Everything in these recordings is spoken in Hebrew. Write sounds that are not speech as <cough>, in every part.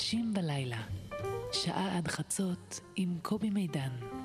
נשים בלילה, שעה עד חצות עם קובי מידן.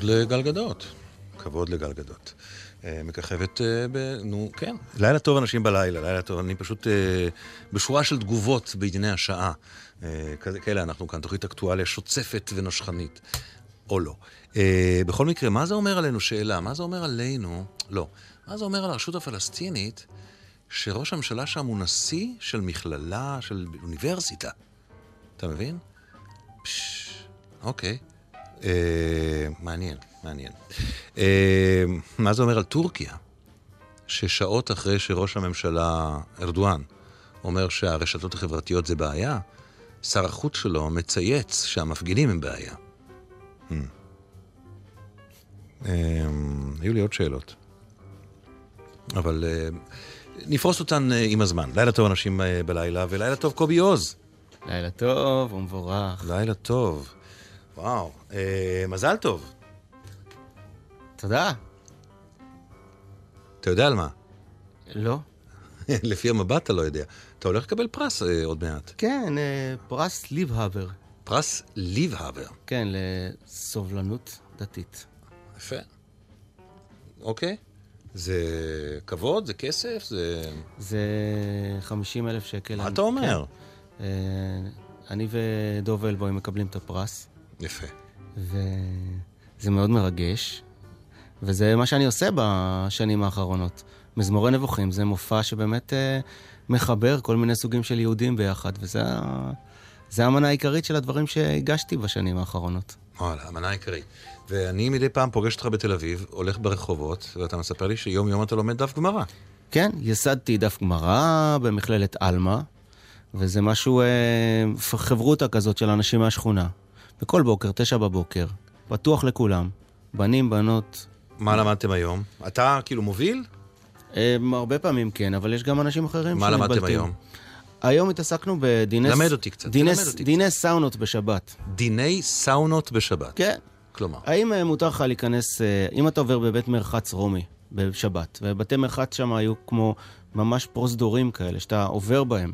כבוד לגלגדות. כבוד לגלגדות. אה, מככבת אה, ב... נו, כן. לילה טוב אנשים בלילה, לילה טוב. אני פשוט אה, בשורה של תגובות בענייני השעה. כאלה אנחנו כאן, תוכנית אקטואליה שוצפת ונשכנית. או לא. בכל מקרה, מה זה אומר עלינו? שאלה. מה זה אומר עלינו? לא. מה זה אומר על הרשות הפלסטינית שראש הממשלה שם הוא נשיא של מכללה, של אוניברסיטה? אתה מבין? פשש, אוקיי. אה, מעניין, מעניין. אה, מה זה אומר על טורקיה? ששעות אחרי שראש הממשלה ארדואן אומר שהרשתות החברתיות זה בעיה, שר החוץ שלו מצייץ שהמפגינים הם בעיה. Hmm. אה, היו לי עוד שאלות. אבל נפרוס אותן עם הזמן. לילה טוב אנשים בלילה, ולילה טוב קובי עוז. לילה טוב ומבורך. לילה טוב. וואו, אה, מזל טוב. תודה. אתה יודע על מה? לא. <laughs> לפי המבט אתה לא יודע. אתה הולך לקבל פרס אה, עוד מעט. כן, אה, פרס ליבהבר. פרס ליבהבר. כן, לסובלנות דתית. יפה. אוקיי. זה כבוד? זה כסף? זה... זה 50 אלף שקל. מה אתה אומר? כן. אה, אני ודוב אלבוי מקבלים את הפרס. יפה. וזה מאוד מרגש, וזה מה שאני עושה בשנים האחרונות. מזמורי נבוכים זה מופע שבאמת uh, מחבר כל מיני סוגים של יהודים ביחד, וזה המנה העיקרית של הדברים שהגשתי בשנים האחרונות. וואלה, המנה העיקרית. ואני מדי פעם פוגש אותך בתל אביב, הולך ברחובות, ואתה מספר לי שיום יום אתה לומד דף גמרא. כן, ייסדתי דף גמרא במכללת עלמה, וזה משהו, אה, חברותה כזאת של אנשים מהשכונה. בכל בוקר, תשע בבוקר, פתוח לכולם, בנים, בנות. מה למדתם היום? אתה כאילו מוביל? הם, הרבה פעמים כן, אבל יש גם אנשים אחרים שמתבלטים. מה למדתם היום? היום התעסקנו בדיני... למד אותי קצת, דיני, למד אותי דיני קצת. סאונות בשבת. דיני סאונות בשבת? כן. כלומר? האם אה, מותר לך להיכנס, אה, אם אתה עובר בבית מרחץ רומי בשבת, ובתי מרחץ שם היו כמו ממש פרוזדורים כאלה, שאתה עובר בהם.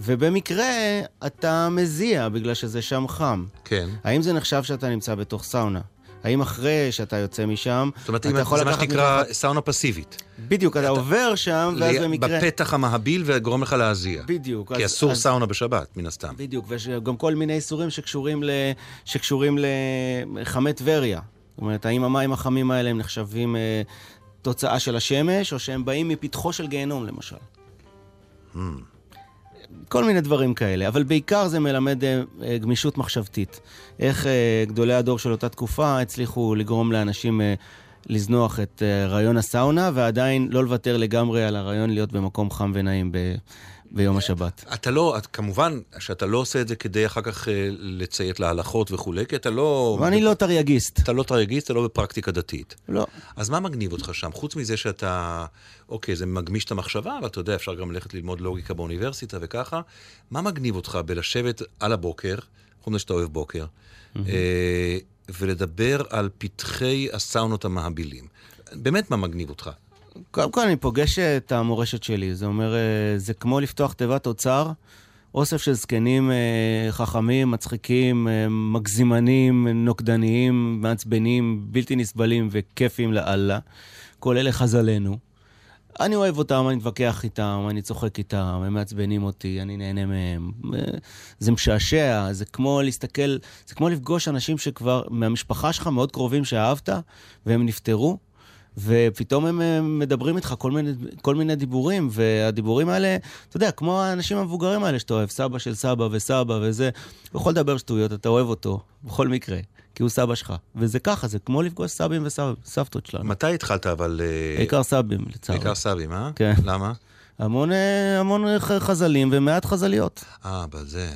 ובמקרה אתה מזיע בגלל שזה שם חם. כן. האם זה נחשב שאתה נמצא בתוך סאונה? האם אחרי שאתה יוצא משם, זאת אומרת, אתה יכול לקחת... זה מה שנקרא מלך... סאונה פסיבית. בדיוק, אתה, אתה עובר שם, ואז במקרה... בפתח המהביל וגורם לך להזיע. בדיוק. כי אז, אסור אז... סאונה בשבת, מן הסתם. בדיוק, ויש גם כל מיני איסורים שקשורים, ל... שקשורים לחמי טבריה. זאת אומרת, האם המים החמים האלה הם נחשבים אה, תוצאה של השמש, או שהם באים מפתחו של גיהנום, למשל. Hmm. כל מיני דברים כאלה, אבל בעיקר זה מלמד אה, אה, גמישות מחשבתית. איך אה, גדולי הדור של אותה תקופה הצליחו לגרום לאנשים לזנוח את רעיון הסאונה, ועדיין לא לוותר לגמרי על הרעיון להיות במקום חם ונעים ב... ביום השבת. אתה לא, את, כמובן שאתה לא עושה את זה כדי אחר כך אה, לציית להלכות וכולי, כי אתה לא... ואני לא תרייגיסט. אתה לא תרייגיסט, אתה לא בפרקטיקה דתית. לא. אז מה מגניב אותך שם? חוץ מזה שאתה, אוקיי, זה מגמיש את המחשבה, אבל אתה יודע, אפשר גם ללכת ללמוד לוגיקה באוניברסיטה וככה. מה מגניב אותך בלשבת על הבוקר, חוץ מזה שאתה אוהב בוקר, mm-hmm. אה, ולדבר על פתחי הסאונות המהבילים? באמת מה מגניב אותך? קודם כל אני פוגש את המורשת שלי, זה אומר, אה, זה כמו לפתוח תיבת אוצר, אוסף של זקנים אה, חכמים, מצחיקים, אה, מגזימנים, נוקדניים, מעצבנים, בלתי נסבלים וכיפים לאללה. כל אלה חז"לינו. אני אוהב אותם, אני מתווכח איתם, אני צוחק איתם, הם מעצבנים אותי, אני נהנה מהם. זה משעשע, זה כמו להסתכל, זה כמו לפגוש אנשים שכבר, מהמשפחה שלך מאוד קרובים שאהבת, והם נפטרו, ופתאום הם מדברים איתך כל מיני, כל מיני דיבורים, והדיבורים האלה, אתה יודע, כמו האנשים המבוגרים האלה שאתה אוהב, סבא של סבא וסבא וזה, הוא יכול לדבר שטויות, אתה אוהב אותו, בכל מקרה. כי הוא סבא שלך. וזה ככה, זה כמו לפגוש סבים וסבתות שלנו. מתי התחלת אבל... אה, בעיקר סבים, לצערי. בעיקר סבים, אה? כן. למה? המון, אה, המון חזלים ומעט חזליות. אה, בזה.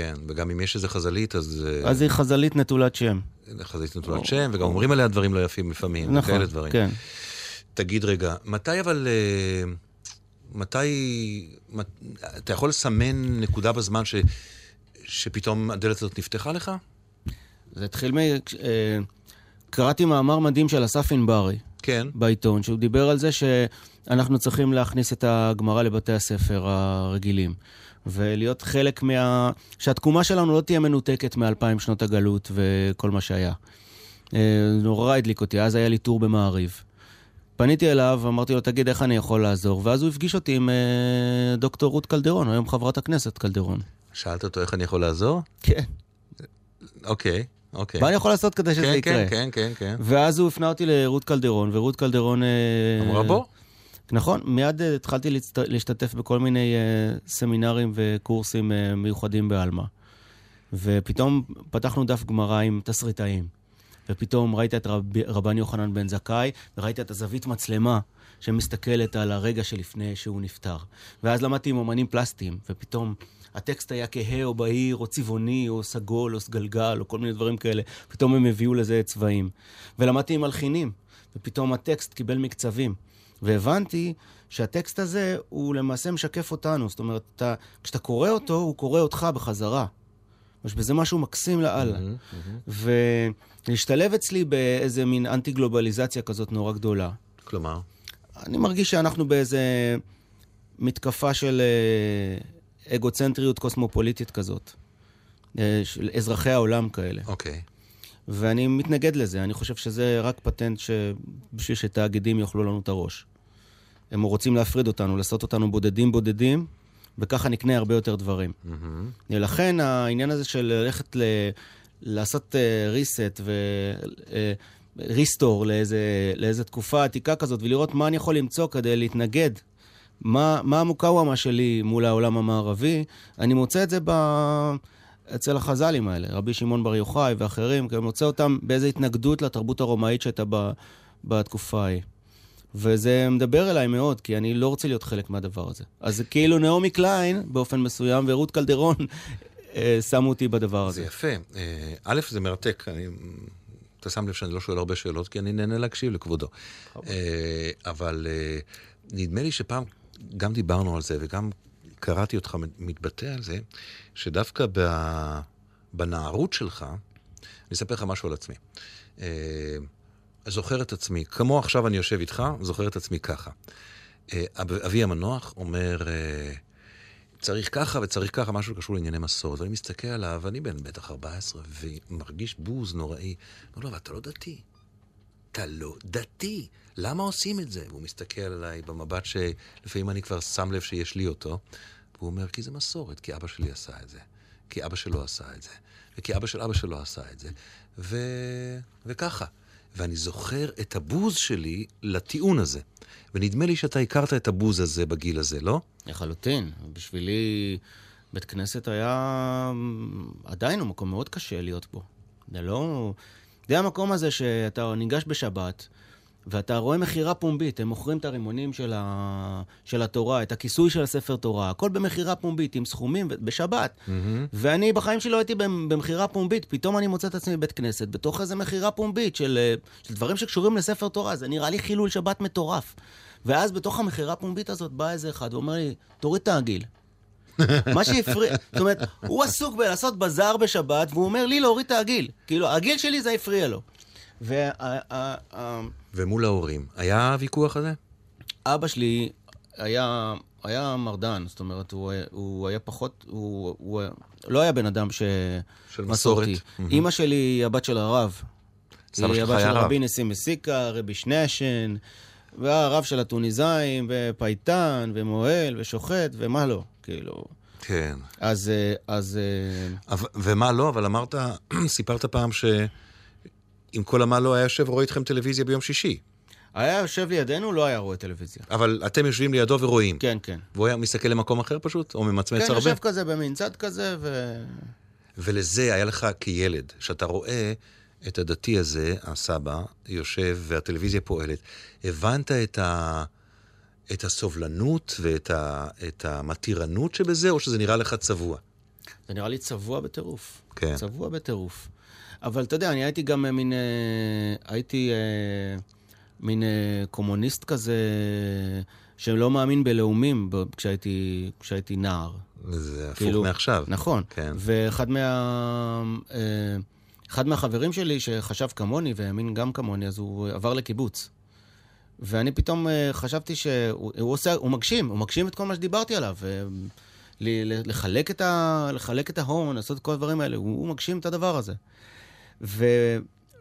כן, וגם אם יש איזה חזלית, אז... אה, אז היא חזלית נטולת שם. חזלית נטולת שם, וגם אומרים עליה דברים לא יפים לפעמים, נכון, כאלה דברים. כן. תגיד רגע, מתי אבל... מתי... אתה יכול לסמן נקודה בזמן ש... שפתאום הדלת הזאת נפתחה לך? זה התחיל מ... אה, קראתי מאמר מדהים של אסף ענברי. כן. בעיתון, שהוא דיבר על זה שאנחנו צריכים להכניס את הגמרא לבתי הספר הרגילים. ולהיות חלק מה... שהתקומה שלנו לא תהיה מנותקת מאלפיים שנות הגלות וכל מה שהיה. אה, נורא הדליק אותי, אז היה לי טור במעריב. פניתי אליו, אמרתי לו, תגיד, איך אני יכול לעזור? ואז הוא הפגיש אותי עם אה, דוקטור רות קלדרון, היום חברת הכנסת קלדרון. שאלת אותו איך אני יכול לעזור? כן. אוקיי. אוקיי. מה אני יכול לעשות כדי שזה כן, יקרה? כן, כן, כן, כן. ואז הוא הפנה אותי לרות קלדרון, ורות קלדרון... אה, אמרה בוא. נכון, מיד אה, התחלתי. להשתתף בכל מיני uh, סמינרים וקורסים uh, מיוחדים בעלמא. ופתאום פתחנו דף גמרא עם תסריטאים. ופתאום ראית את רב... רבן יוחנן בן זכאי, וראית את הזווית מצלמה שמסתכלת על הרגע שלפני שהוא נפטר. ואז למדתי עם אומנים פלסטיים, ופתאום הטקסט היה כהה או בהיר, או צבעוני, או סגול, או סגלגל, או כל מיני דברים כאלה. פתאום הם הביאו לזה צבעים. ולמדתי עם מלחינים, ופתאום הטקסט קיבל מקצבים. והבנתי שהטקסט הזה הוא למעשה משקף אותנו. זאת אומרת, אתה, כשאתה קורא אותו, הוא קורא אותך בחזרה. יש בזה משהו מקסים לאללה. Mm-hmm, mm-hmm. ולהשתלב אצלי באיזה מין אנטי-גלובליזציה כזאת נורא גדולה. כלומר? אני מרגיש שאנחנו באיזה מתקפה של אה, אגוצנטריות קוסמופוליטית כזאת. אה, של אזרחי העולם כאלה. אוקיי. Okay. ואני מתנגד לזה, אני חושב שזה רק פטנט בשביל שתאגידים יאכלו לנו את הראש. הם רוצים להפריד אותנו, לעשות אותנו בודדים בודדים, וככה נקנה הרבה יותר דברים. Mm-hmm. לכן העניין הזה של ללכת ל... לעשות uh, reset ו-restore uh, לאיזה, לאיזה תקופה עתיקה כזאת, ולראות מה אני יכול למצוא כדי להתנגד. מה, מה המוקאוומה שלי מול העולם המערבי, אני מוצא את זה ב... אצל החז"לים האלה, רבי שמעון בר יוחאי ואחרים, כי אני מוצא אותם באיזו התנגדות לתרבות הרומאית שהייתה ב... בתקופה ההיא. וזה מדבר אליי מאוד, כי אני לא רוצה להיות חלק מהדבר הזה. אז זה כאילו נעמי קליין, באופן מסוים, ורות קלדרון אה, שמו אותי בדבר הזה. זה יפה. אה, א', זה מרתק. אני... אתה שם לב שאני לא שואל הרבה שאלות, כי אני נהנה להקשיב לכבודו. אה, אבל נדמה לי שפעם גם דיברנו על זה, וגם קראתי אותך מתבטא על זה, שדווקא בנערות שלך, אני אספר לך משהו על עצמי. זוכר את עצמי, כמו עכשיו אני יושב איתך, זוכר את עצמי ככה. אה, אבי המנוח אומר, אה, צריך ככה וצריך ככה, משהו קשור לענייני מסורת. ואני מסתכל עליו, ואני בן בטח 14, ומרגיש בוז נוראי. אומר לו, אבל אתה לא דתי. אתה לא דתי. למה עושים את זה? והוא מסתכל עליי במבט שלפעמים אני כבר שם לב שיש לי אותו. והוא אומר, כי זה מסורת, כי אבא שלי עשה את זה. כי אבא שלו עשה את זה. וכי אבא של אבא שלו עשה את זה. ו... וככה. ואני זוכר את הבוז שלי לטיעון הזה. ונדמה לי שאתה הכרת את הבוז הזה בגיל הזה, לא? לחלוטין. בשבילי בית כנסת היה עדיין הוא מקום מאוד קשה להיות בו. זה לא... זה המקום הזה שאתה ניגש בשבת, ואתה רואה מכירה פומבית, הם מוכרים את הרימונים של, ה... של התורה, את הכיסוי של הספר תורה, הכל במכירה פומבית, עם סכומים, בשבת. Mm-hmm. ואני בחיים שלי לא הייתי במכירה פומבית, פתאום אני מוצא את עצמי בבית כנסת, בתוך איזה מכירה פומבית של, של דברים שקשורים לספר תורה, זה נראה לי חילול שבת מטורף. ואז בתוך המכירה הפומבית הזאת בא איזה אחד ואומר לי, תוריד את העגיל. <laughs> מה שהפריע, זאת אומרת, הוא עסוק בלעשות בזאר בשבת, והוא אומר לי להוריד את העגיל. כאילו, העגיל שלי זה הפריע לו. וה, ומול ההורים, היה הוויכוח הזה? אבא שלי היה, היה מרדן, זאת אומרת, הוא, הוא היה פחות, הוא, הוא לא היה בן אדם ש... של מסורת. Mm-hmm. אימא שלי היא הבת של הרב. שלך היה רב. רבי נסים מסיקה, רבי שניישן, והרב של הטוניסאים, ופייטן, ומוהל, ושוחט, ומה לא, כאילו. כן. אז... אה, אז אה, אבל- ומה לא, אבל אמרת, <clears throat> סיפרת פעם שעם כל המה לא היה יושב ורואה איתכם טלוויזיה ביום שישי. היה יושב לידינו, לא היה רואה טלוויזיה. אבל אתם יושבים לידו ורואים. כן, כן. והוא היה מסתכל למקום אחר פשוט? או ממצמץ כן, הרבה? יושב כזה במין צד כזה, ו... ולזה היה לך כילד, שאתה רואה את הדתי הזה, הסבא, יושב והטלוויזיה פועלת, הבנת את, ה... את הסובלנות ואת ה... את המתירנות שבזה, או שזה נראה לך צבוע? זה נראה לי צבוע בטירוף. כן. צבוע בטירוף. אבל אתה יודע, אני הייתי גם אה, מין... אה, הייתי אה, מין קומוניסט כזה, שלא מאמין בלאומים כשהייתי, כשהייתי נער. זה הפוך כאילו- מעכשיו. נכון. כן. ואחד מה... אחד מהחברים שלי שחשב כמוני והאמין גם כמוני, אז הוא עבר לקיבוץ. ואני פתאום חשבתי שהוא הוא עושה, הוא מגשים, הוא מגשים את כל מה שדיברתי עליו. לחלק את, ה, לחלק את ההון, לעשות את כל הדברים האלה, הוא, הוא מגשים את הדבר הזה. ו,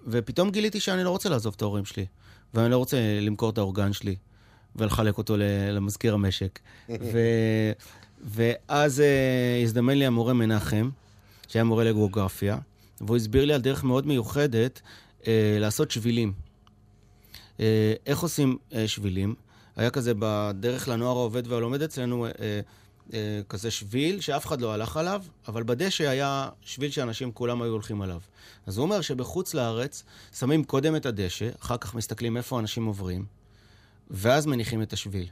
ופתאום גיליתי שאני לא רוצה לעזוב את ההורים שלי, ואני לא רוצה למכור את האורגן שלי ולחלק אותו למזכיר המשק. <laughs> ו, ואז אה, הזדמן לי המורה מנחם, שהיה מורה לגיאוגרפיה, והוא הסביר לי על דרך מאוד מיוחדת אה, לעשות שבילים. אה, איך עושים אה, שבילים? היה כזה בדרך לנוער העובד והלומד אצלנו, אה, אה, כזה שביל שאף אחד לא הלך עליו, אבל בדשא היה שביל שאנשים כולם היו הולכים עליו. אז הוא אומר שבחוץ לארץ שמים קודם את הדשא, אחר כך מסתכלים איפה אנשים עוברים, ואז מניחים את השביל.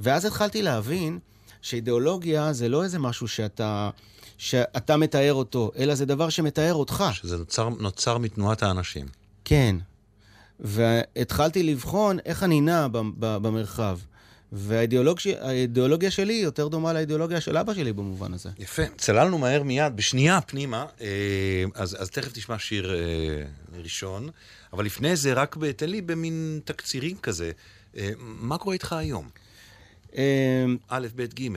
ואז התחלתי להבין שאידיאולוגיה זה לא איזה משהו שאתה, שאתה מתאר אותו, אלא זה דבר שמתאר אותך. שזה נוצר, נוצר מתנועת האנשים. כן. והתחלתי לבחון איך אני נע במרחב. והאידיאולוגיה שלי יותר דומה לאידיאולוגיה של אבא שלי במובן הזה. יפה. צללנו מהר מיד, בשנייה פנימה, אה, אז, אז תכף תשמע שיר אה, ראשון, אבל לפני זה, רק תן לי במין תקצירים כזה, אה, מה קורה איתך היום? א', ב', ג',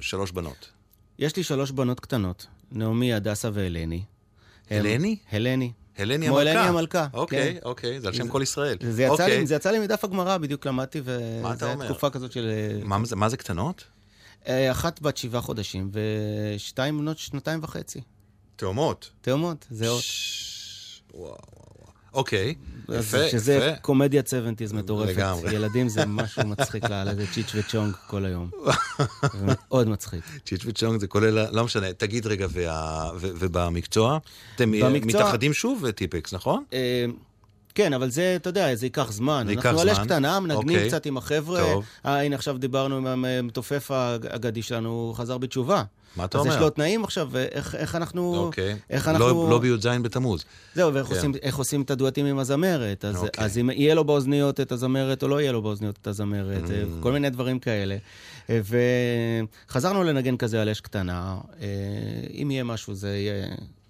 שלוש בנות. יש לי שלוש בנות קטנות, נעמי, הדסה והלני. הם- הלני? הלני. הלני כמו המלכה. הלני המלכה, אוקיי, כן. אוקיי, זה על שם כל ישראל. זה יצא, אוקיי. לי, זה יצא לי מדף הגמרא, בדיוק למדתי, וזו הייתה? תקופה כזאת של... מה, זה- מה זה קטנות? אה, אחת בת שבעה חודשים, ושתיים בנות שנתיים וחצי. תאומות. תאומות, זה עוד. ש- וואו. אוקיי, אז יפה, שזה יפה. קומדיית 70's מטורפת. לגמרי. ילדים זה <laughs> משהו מצחיק לאללה, זה צ'יץ' וצ'ונג כל היום. <laughs> מאוד מצחיק. צ'יץ' וצ'ונג זה כולל, לא משנה, תגיד רגע, וה- ו- ובמקצוע? אתם במקצוע- מתאחדים שוב, טיפקס, נכון? אה, כן, אבל זה, אתה יודע, זה ייקח זמן. זה ייקח אנחנו על אש זמן. קטנה, מנגנים אוקיי. קצת עם החבר'ה. טוב. אה, הנה עכשיו דיברנו עם המתופף האגדי שלנו, הוא חזר בתשובה. מה אתה אז אומר? יש לו תנאים עכשיו, ואיך איך אנחנו... אוקיי. איך לא- אנחנו... לא בי"ז בתמוז. זהו, ואיך כן. עושים, עושים את הדואטים עם הזמרת. אז, אוקיי. אז אם יהיה לו באוזניות את הזמרת או לא יהיה לו באוזניות את הזמרת, Mm. אה, כל מיני דברים כאלה. אה, וחזרנו לנגן כזה על אש קטנה. אה, אם יהיה משהו, זה יהיה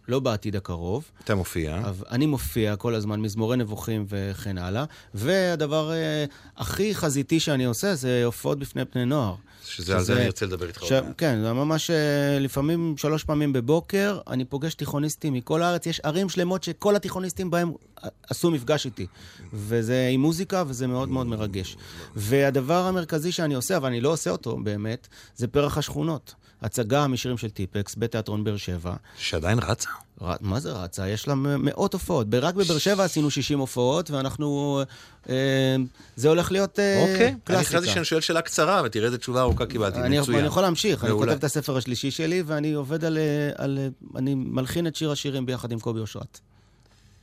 לא בעתיד הקרוב. אתה מופיע. אני מופיע כל הזמן, מזמורי נבוכים וכן הלאה. והדבר אה, הכי חזיתי שאני עושה זה הופעות בפני בני נוער. שזה על זה אני ארצה לדבר איתך עוד ש... מעט. כן, זה ממש אה, לפעמים שלוש פעמים בבוקר, אני פוגש תיכוניסטים מכל הארץ, יש ערים שלמות שכל התיכוניסטים בהם ע- עשו מפגש איתי. וזה עם מוזיקה, וזה מאוד מאוד מרגש. והדבר המרכזי שאני עושה, אבל אני לא עושה אותו באמת, זה פרח השכונות. הצגה משירים של טיפקס בתיאטרון באר שבע. שעדיין רצה? ר- מה זה רצה? יש לה מאות הופעות. רק בבאר שבע עשינו 60 הופעות, ואנחנו... אה, זה הולך להיות אה, אוקיי. אני קלאסיקה. חשבתי שאני שואל שאלה קצרה, ותראה איזה תשובה ארוכה קיבלתי. אני, מצוין. אני יכול להמשיך, אני מעולה. כותב את הספר השלישי שלי, ואני עובד על, אה, על... אה, אני מלחין את שיר השירים ביחד עם קובי אושרת.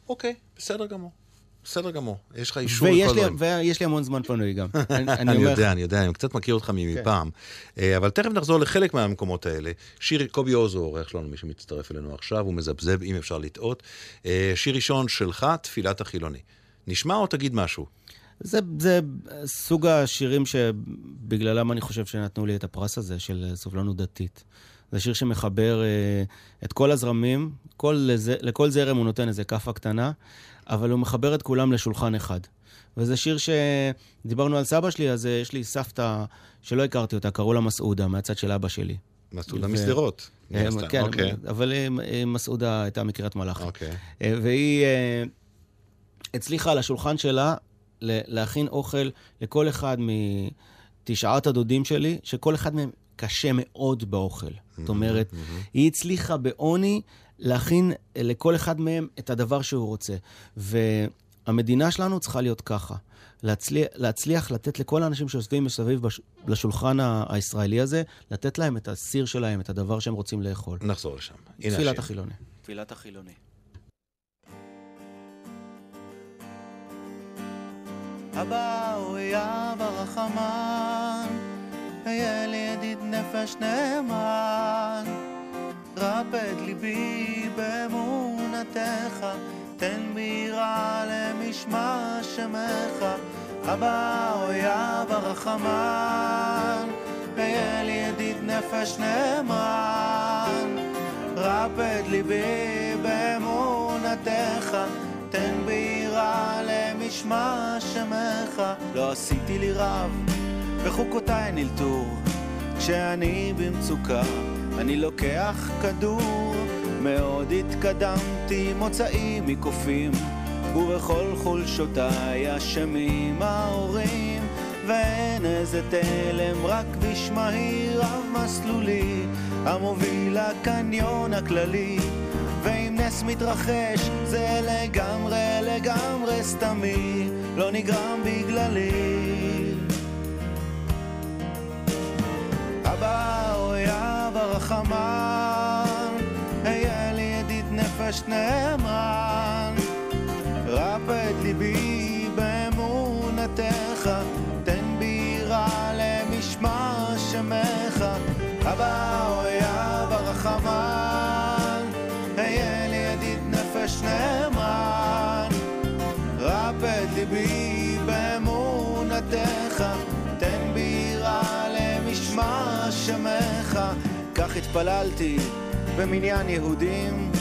אוקיי, בסדר גמור. בסדר גמור. יש לך אישור לכל דברים. ויש לי המון זמן פנוי גם. <laughs> אני, אני אומר לך, יודע, אני יודע, אני קצת מכיר אותך מפעם. אה, אבל תכף נחזור לחלק מהמקומות האלה. שיר, קובי עוז הוא האורח שלנו, מי שמצטרף אלינו עכשיו, הוא מזבזב, אם אפשר לטעות. אה, שיר ראשון שלך, תפילת החילוני. נשמע או תגיד משהו? זה, זה סוג השירים שבגללם אני חושב שנתנו לי את הפרס הזה של סובלנות דתית. זה שיר שמחבר אה, את כל הזרמים, כל, לזה, לכל זרם הוא נותן איזה כאפה קטנה, אבל הוא מחבר את כולם לשולחן אחד. וזה שיר שדיברנו על סבא שלי, אז אה, יש לי סבתא שלא הכרתי אותה, קראו לה מסעודה, מהצד של אבא שלי. מסעודה ו- משדרות. אה. כן, אוקיי. אבל אה, מסעודה הייתה מקריית מלאכי. אוקיי. אה, והיא הצליחה על השולחן שלה להכין אוכל לכל אחד מתשעת הדודים שלי, שכל אחד מהם קשה מאוד באוכל. זאת אומרת, היא הצליחה בעוני להכין לכל אחד מהם את הדבר שהוא רוצה. והמדינה שלנו צריכה להיות ככה. להצליח, להצליח לתת לכל האנשים שיושבים מסביב בש, לשולחן הישראלי הזה, לתת להם את הסיר שלהם, את הדבר שהם רוצים לאכול. נחזור לשם. תפילת החילוני. תפילת החילוני. אבא אויב הרחמן, היה לי ידיד נפש נאמן, רפד ליבי באמונתך, תן בירה למשמע שמך, אבא אויב הרחמן, היה לי ידיד נפש נאמן, רפד ליבי באמונתך, תן בירה למשמע שמך, לא עשיתי לי רב, בחוקותיי נלתור, כשאני במצוקה, אני לוקח כדור, מאוד התקדמתי, מוצאים מקופים, ובכל חולשותיי אשמים ההורים, ואין איזה תלם, רק כביש מהיר רב מסלולי, המוביל לקניון הכללי. ואם נס מתרחש זה לגמרי לגמרי סתמי, לא נגרם בגללי. אבא הרחמן, היה לי ידיד נפש נאמן, רפא את ליבי באמונתך, תן בירה למשמע שמך, אבא אויב הרחמן, היה לי ידיד נפש נאמן, רפא את ליבי באמונתך, תן בירה למשמע שמך, התפללתי במניין יהודים,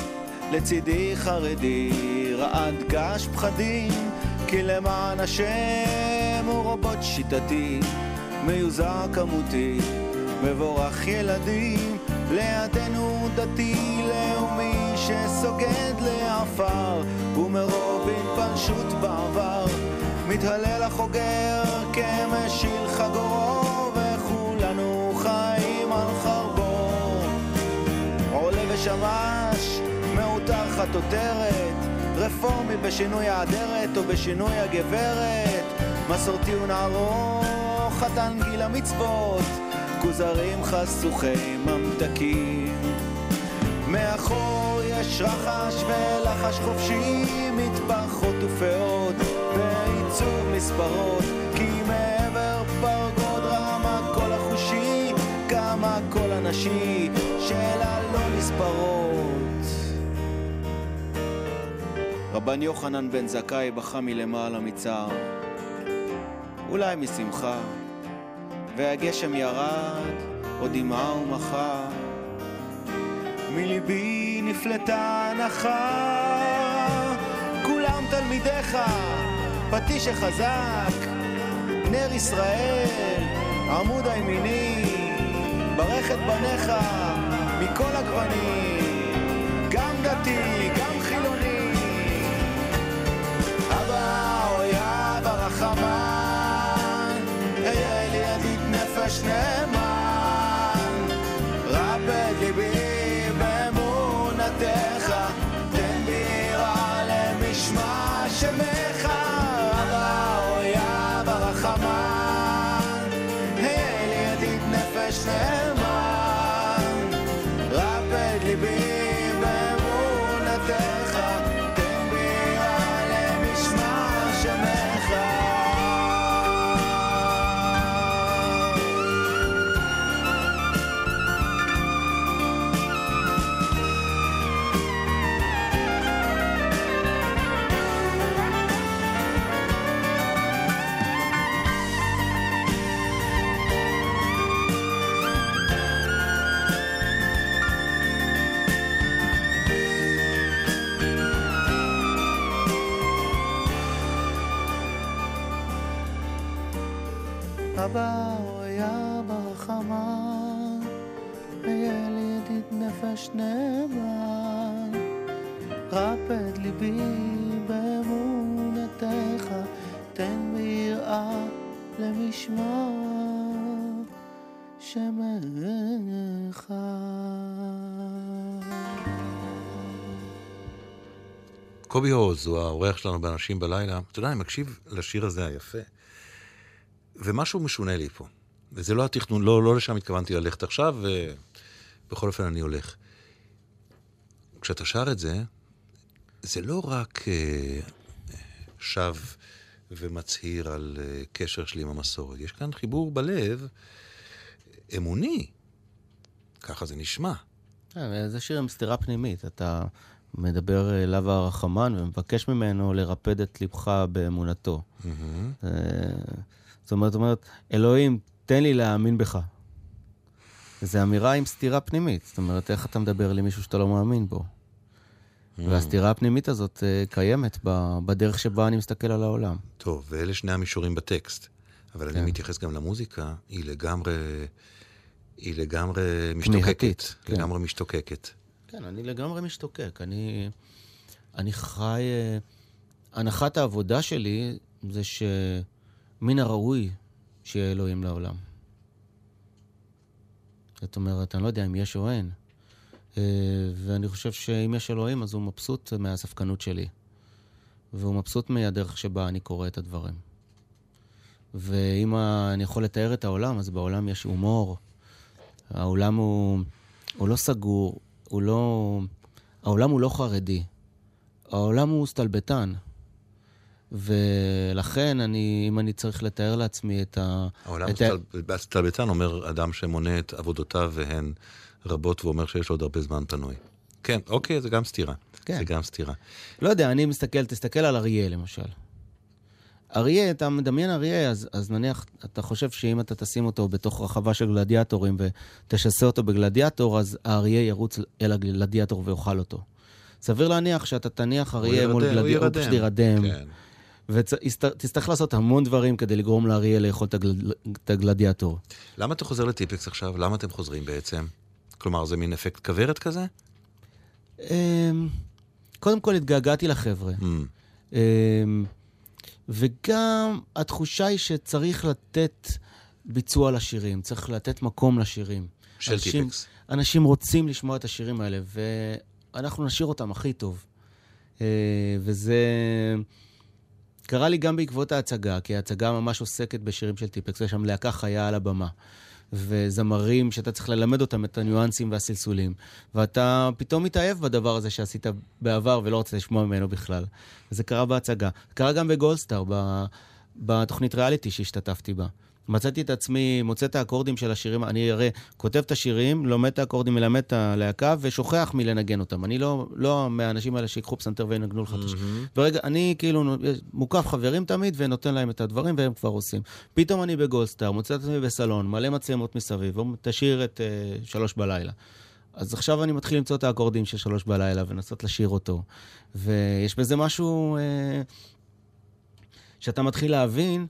לצידי חרדי רעד גש פחדים, כי למען השם הוא רובוט שיטתי, מיוזר כמותי, מבורך ילדים, לידינו דתי לאומי שסוגד לעפר, ומרוב התפלשות בעבר, מתהלל החוגר כמשיל חגורו, עולה ושמש, מעוטר חטוטרת, רפורמי בשינוי האדרת או בשינוי הגברת, מסורתי ונערו, חתן גיל המצוות, כוזרים חשוכי ממתקים. מאחור יש רחש ולחש חופשי, מטפחות ופאות, בעיצוב מספרות, כי מעבר פרגוד רמה כל החושי, גם הקול הנשי, רבן יוחנן בן זכאי בכה מלמעלה מצער, אולי משמחה, והגשם ירד, עוד דמעה ומחה. מליבי נפלטה הנחה, כולם תלמידיך, פטיש החזק, נר ישראל, עמוד הימיני, ברך את בניך מכל הגוונים, גם דתי, גם ידיד עוז הוא האורח שלנו באנשים בלילה. אתה יודע, אני מקשיב לשיר הזה היפה, ומשהו משונה לי פה. וזה לא התכנון, לא, לא לשם התכוונתי ללכת עכשיו, ובכל אופן אני הולך. כשאתה שר את זה, זה לא רק אה, שב ומצהיר על אה, קשר שלי עם המסורת. יש כאן חיבור בלב אמוני. ככה זה נשמע. אה, זה שיר עם סתירה פנימית. אתה מדבר אליו הרחמן ומבקש ממנו לרפד את ליבך באמונתו. Mm-hmm. זאת אומרת, אומרת, אלוהים, תן לי להאמין בך. זו אמירה עם סתירה פנימית. זאת אומרת, איך אתה מדבר למישהו שאתה לא מאמין בו? Mm. והסתירה הפנימית הזאת אה, קיימת בדרך שבה אני מסתכל על העולם. טוב, ואלה שני המישורים בטקסט. אבל כן. אני מתייחס גם למוזיקה, היא לגמרי, היא לגמרי משתוקקת. כן. לגמרי משתוקקת. כן, אני לגמרי משתוקק. אני, אני חי... אה, הנחת העבודה שלי זה שמן הראוי שיהיה אלוהים לעולם. זאת אומרת, אני לא יודע אם יש או אין. אה, ואני חושב שאם יש אלוהים, אז הוא מבסוט מהספקנות שלי. והוא מבסוט מהדרך שבה אני קורא את הדברים. ואם אני יכול לתאר את העולם, אז בעולם יש הומור. העולם הוא, הוא לא סגור, הוא לא... העולם הוא לא חרדי. העולם הוא סטלבטן. ולכן, אני, אם אני צריך לתאר לעצמי את ה... העולם את ה... סטלבטן אומר אדם שמונה את עבודותיו והן רבות ואומר שיש עוד הרבה זמן פנוי. כן, אוקיי, זה גם סתירה. כן. זה גם סתירה. לא יודע, אני מסתכל, תסתכל על אריה למשל. אריה, אתה מדמיין אריה, אז, אז נניח, אתה חושב שאם אתה תשים אותו בתוך רחבה של גלדיאטורים ותשסה אותו בגלדיאטור, אז האריה ירוץ אל הגלדיאטור ויאכל אותו. סביר להניח שאתה תניח אריה מול ירדם, גלדיאטור, הוא ירדם. פשוט יירדם. כן. ותצטרך לעשות המון דברים כדי לגרום לאריה לאכול את, הגל, את הגלדיאטור. למה אתה חוזר לטיפקס עכשיו? למה אתם חוזרים בעצם? כלומר, זה מין אפקט כוורת כזה? אמ, קודם כל התגעגעתי לחבר'ה. Mm. וגם התחושה היא שצריך לתת ביצוע לשירים, צריך לתת מקום לשירים. של אנשים- טיפקס. אנשים רוצים לשמוע את השירים האלה, ואנחנו נשאיר אותם הכי טוב. אה, וזה קרה לי גם בעקבות ההצגה, כי ההצגה ממש עוסקת בשירים של טיפקס, יש שם להקה חיה על הבמה. וזמרים שאתה צריך ללמד אותם את הניואנסים והסלסולים. ואתה פתאום מתאהב בדבר הזה שעשית בעבר ולא רוצה לשמוע ממנו בכלל. וזה קרה בהצגה. זה קרה גם בגולדסטאר, בתוכנית ריאליטי שהשתתפתי בה. מצאתי את עצמי מוצא את האקורדים של השירים, אני הרי כותב את השירים, לומד את האקורדים, מלמד את הלהקה ושוכח מלנגן אותם. אני לא, לא מהאנשים האלה שיקחו פסנתר וינגנו לך את השירים. ורגע, אני כאילו מוקף חברים תמיד ונותן להם את הדברים והם כבר עושים. פתאום אני בגולדסטאר, מוצא את עצמי בסלון, מלא מצלמות מסביב, תשאיר את uh, שלוש בלילה. אז עכשיו אני מתחיל למצוא את האקורדים של שלוש בלילה ולנסות לשיר אותו. ויש בזה משהו uh, שאתה מתחיל להבין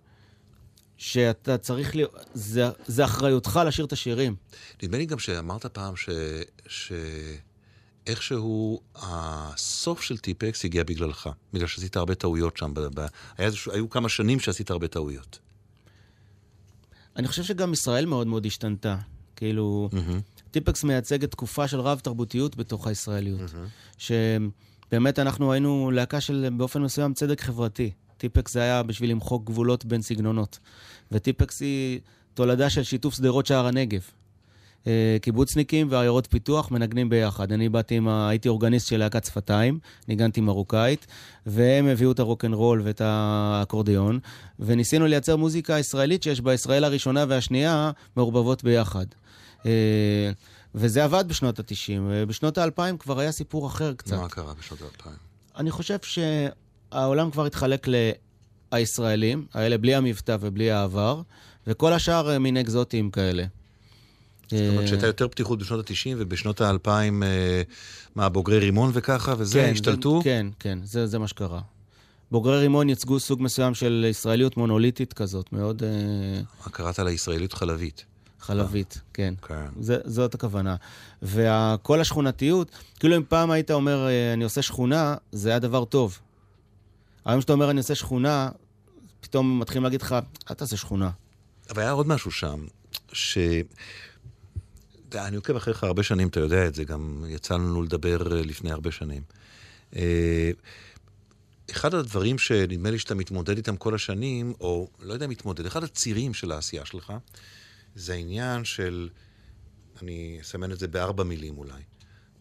שאתה צריך להיות, זה, זה אחריותך לשיר את השירים. נדמה לי גם שאמרת פעם ש... ש... איכשהו הסוף של טיפקס הגיע בגללך, בגלל שעשית הרבה טעויות שם. ב... ב... היה. היו כמה שנים שעשית הרבה טעויות. אני חושב שגם ישראל מאוד מאוד השתנתה. כאילו, Mm-hmm. טיפקס מייצגת תקופה של רב-תרבותיות בתוך הישראליות. שבאמת אנחנו היינו להקה של באופן מסוים צדק חברתי. טיפקס זה היה בשביל למחוק גבולות בין סגנונות. וטיפקס היא תולדה של שיתוף שדרות שער הנגב. אה, קיבוצניקים ועיירות פיתוח מנגנים ביחד. אני באתי עם ה... הייתי אורגניסט של להקת שפתיים, ניגנתי מרוקאית, והם הביאו את הרוקנרול ואת האקורדיון, וניסינו לייצר מוזיקה ישראלית שיש בה ישראל הראשונה והשנייה מעורבבות ביחד. אה, וזה עבד בשנות ה-90. בשנות ה-2000 כבר היה סיפור אחר קצת. מה קרה בשנות האלפיים? אני חושב שהעולם כבר התחלק לישראלים, האלה בלי המבטא ובלי העבר, וכל השאר אה, מין אקזוטיים כאלה. זאת אומרת אה, שהייתה יותר פתיחות בשנות ה-90 ובשנות האלפיים, אה, מה, בוגרי רימון וככה, וזה, כן, השתלטו? זה, כן, כן, זה, זה מה שקרה. בוגרי רימון ייצגו סוג מסוים של ישראליות מונוליטית כזאת, מאוד אה, מה קראת לה ישראליות חלבית? חלבית, כן. כן. זה, זאת הכוונה. וכל השכונתיות, כאילו אם פעם היית אומר, אה, אני עושה שכונה, זה היה דבר טוב. היום שאתה אומר, אני עושה שכונה, פתאום מתחילים להגיד לך, אל תעשה שכונה. אבל היה עוד משהו שם, ש... אני עוקב אחריך הרבה שנים, אתה יודע את זה, גם יצא לנו לדבר אה, לפני הרבה שנים. אה, אחד הדברים שנדמה לי שאתה מתמודד איתם כל השנים, או לא יודע מתמודד, אחד הצירים של העשייה שלך, זה העניין של, אני אסמן את זה בארבע מילים אולי,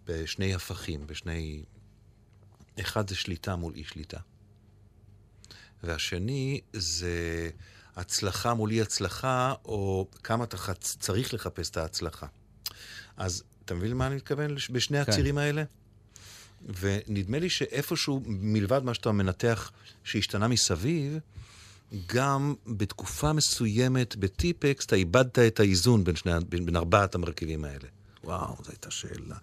בשני הפכים, בשני... אחד זה שליטה מול אי שליטה. והשני זה הצלחה מול אי הצלחה, או כמה אתה חצ... צריך לחפש את ההצלחה. אז אתה מבין למה אני מתכוון בשני כן. הצירים האלה? ונדמה לי שאיפשהו, מלבד מה שאתה מנתח שהשתנה מסביב, גם בתקופה מסוימת בטיפקס אתה איבדת את האיזון בין, שני, בין, בין ארבעת המרכיבים האלה. וואו, זו הייתה שאלה.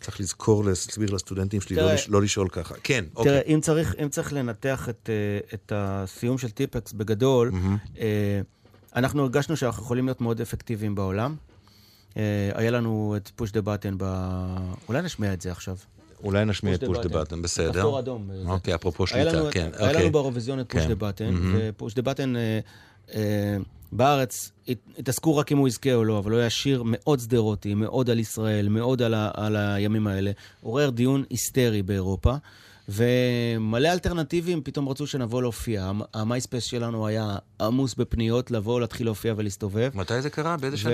צריך לזכור, להסביר לסטודנטים שלי תראה- לא, לש, לא לשאול ככה. כן, תראה, אוקיי. אם צריך, אם צריך לנתח את, אה, את הסיום של טיפקס בגדול, אה, אנחנו הרגשנו שאנחנו יכולים להיות מאוד אפקטיביים בעולם. אה, היה לנו את Push the Button ב... אולי נשמיע את זה עכשיו. אולי נשמיע את Push the. Button, בסדר. כפתור אדום. אוקיי, אפרופו שליטה, כן. היה אוקיי. לנו באירוויזיון את Push כן. the Button. ו Push the Button בארץ הת- התעסקו רק אם הוא יזכה או לא, אבל הוא היה שיר מאוד שדרותי, מאוד על ישראל, מאוד על, ה, על הימים האלה. עורר דיון היסטרי באירופה, ומלא אלטרנטיבים פתאום רצו שנבוא להופיע. המ- ה MySpace שלנו היה עמוס בפניות לבוא, להתחיל להופיע ולהסתובב. מתי זה קרה? באיזה שנה?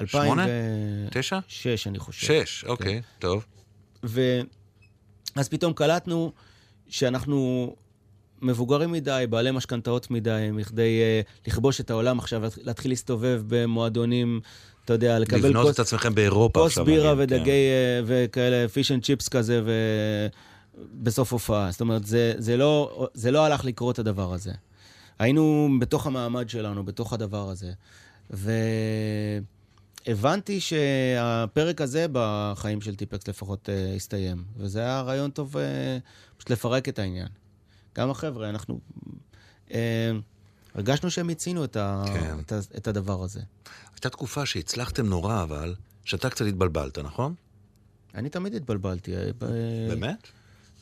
ו... שמונה? 2006, תשע? אני חושב. שש, אוקיי, טוב. ואז פתאום קלטנו שאנחנו מבוגרים מדי, בעלי משכנתאות מדי, מכדי אה, לכבוש את העולם עכשיו, להתחיל להסתובב במועדונים, אתה יודע, לקבל לבנות כוס, את עצמכם באירופה כוס. בירה ודגי כן. אה, וכאלה, fish and chips כזה, ובסוף הופעה. זאת אומרת, זה, זה, לא, זה לא הלך לקרות הדבר הזה. היינו בתוך המעמד שלנו, בתוך הדבר הזה. והבנתי שהפרק הזה בחיים של טיפקס לפחות אה, הסתיים. וזה היה רעיון טוב אה, פשוט לפרק את העניין. גם החבר'ה, אנחנו... אה, הרגשנו שהם הצינו את, ה, כן. את, ה, את הדבר הזה. הייתה תקופה שהצלחתם נורא, אבל, שאתה קצת התבלבלת, נכון? אני תמיד התבלבלתי. אה, באמת?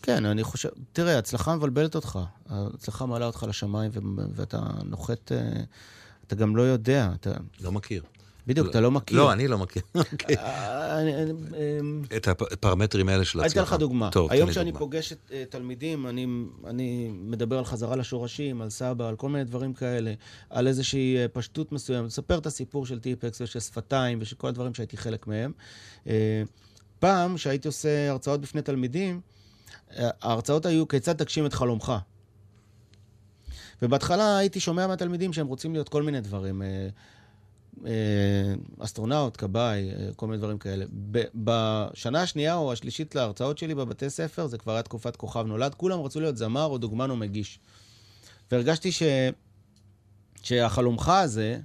כן, אני חושב... תראה, הצלחה מבלבלת אותך. ההצלחה מעלה אותך לשמיים, ו- ואתה נוחת... אה, אתה גם לא יודע. אתה... לא מכיר. בדיוק, אתה לא מכיר. לא, אני לא מכיר. <laughs> אוקיי. אה, אני- אני- אמ, את הפרמטרים האלה של אני הצלחה. אתן לך דוגמה. היום כשאני. פוגש את אה, תלמידים, אני, אני מדבר על חזרה לשורשים, על סבא, על כל מיני דברים כאלה, על איזושהי אה, פשטות מסוימת, מספר את הסיפור של טיפקס ושל שפתיים ושל כל הדברים שהייתי חלק מהם. אה, פעם, כשהייתי עושה הרצאות בפני תלמידים, אה, ההרצאות היו כיצד תגשים את חלומך. ובהתחלה הייתי שומע מהתלמידים שהם רוצים להיות כל מיני דברים. אה, אסטרונאוט, כבאי, אה, כל מיני דברים כאלה. בשנה השנייה או השלישית להרצאות שלי בבתי ספר, זה כבר היה תקופת כוכב נולד, כולם רצו להיות זמר או דוגמן או מגיש. והרגשתי ש... שהחלומך הזה,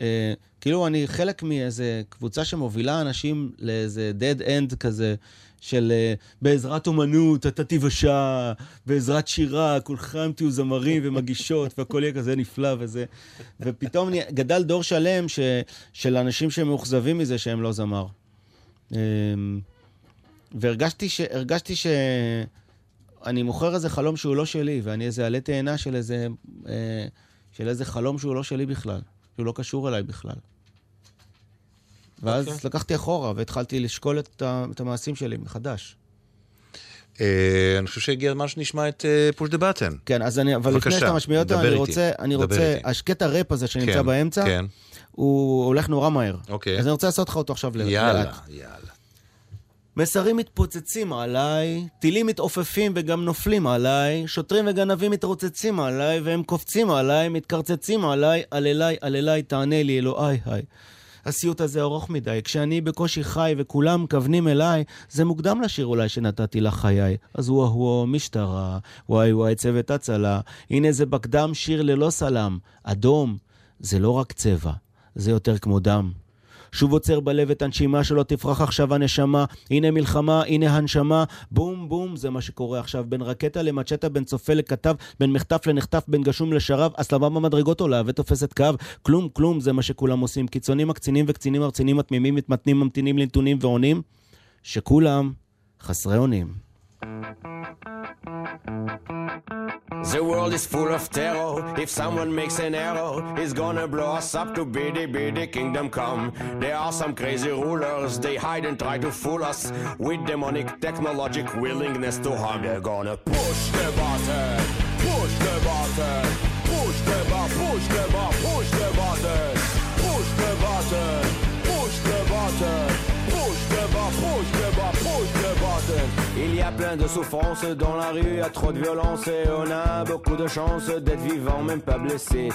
אה, כאילו אני חלק מאיזה קבוצה שמובילה אנשים לאיזה dead end כזה, של אה, בעזרת אומנות אתה תיוושע, בעזרת שירה, כולכם תהיו זמרים ומגישות, והכל יהיה כזה נפלא וזה. ופתאום גדל דור שלם ש, של אנשים שמאוכזבים מזה שהם לא זמר. אה, והרגשתי ש... הרגשתי ש... אני מוכר איזה חלום שהוא לא שלי, ואני איזה עלה תאנה של איזה, אה, של איזה חלום שהוא לא שלי בכלל, שהוא לא קשור אליי בכלל. ואז אוקיי. לקחתי אחורה והתחלתי לשקול את, ה- את המעשים שלי מחדש. אה, אני חושב שהגיע הזמן שנשמע את פוש דה בטן. כן, אז אני, אבל בבקשה, לפני שאתה משמיע אותו, אני רוצה, אני רוצה. השקט הראפ הזה שנמצא כן, באמצע, כן. הוא הולך נורא מהר. אוקיי. אז אני רוצה לעשות לך אותו עכשיו לאט. יאללה, יאללה. מסרים מתפוצצים עליי, טילים מתעופפים וגם נופלים עליי, שוטרים וגנבים מתרוצצים עליי, והם קופצים עליי, מתקרצצים עליי, על אליי, על אליי, תענה לי, אלוהי, היי. הסיוט הזה ארוך מדי, כשאני בקושי חי וכולם מכוונים אליי, זה מוקדם לשיר אולי שנתתי לך חיי. אז וואו וואו, משטרה, וואי וואי, צוות הצלה, הנה זה בקדם שיר ללא סלם, אדום, זה לא רק צבע, זה יותר כמו דם. שוב עוצר בלב את הנשימה שלא תפרח עכשיו הנשמה, הנה מלחמה, הנה הנשמה, בום בום, זה מה שקורה עכשיו, בין רקטה למצ'טה, בין צופה לכתב, בין מחטף לנחטף, בין גשום לשרב, הסלמה במדרגות עולה ותופסת קו, כלום כלום, זה מה שכולם עושים, קיצונים מקצינים וקצינים ארצינים מתמימים, מתמתנים, ממתינים לנתונים ועונים, שכולם חסרי אונים. The world is full of terror. If someone makes an error, he's gonna blow us up to biddy biddy kingdom come. There are some crazy rulers, they hide and try to fool us with demonic technologic willingness to harm. They're gonna push the button, push the button, push the button, push the button, push the button, push the button, push the button, push the button, push. Il y a plein de souffrances dans la rue, a trop de violence et on a beaucoup de chance d'être vivant, même pas blessé.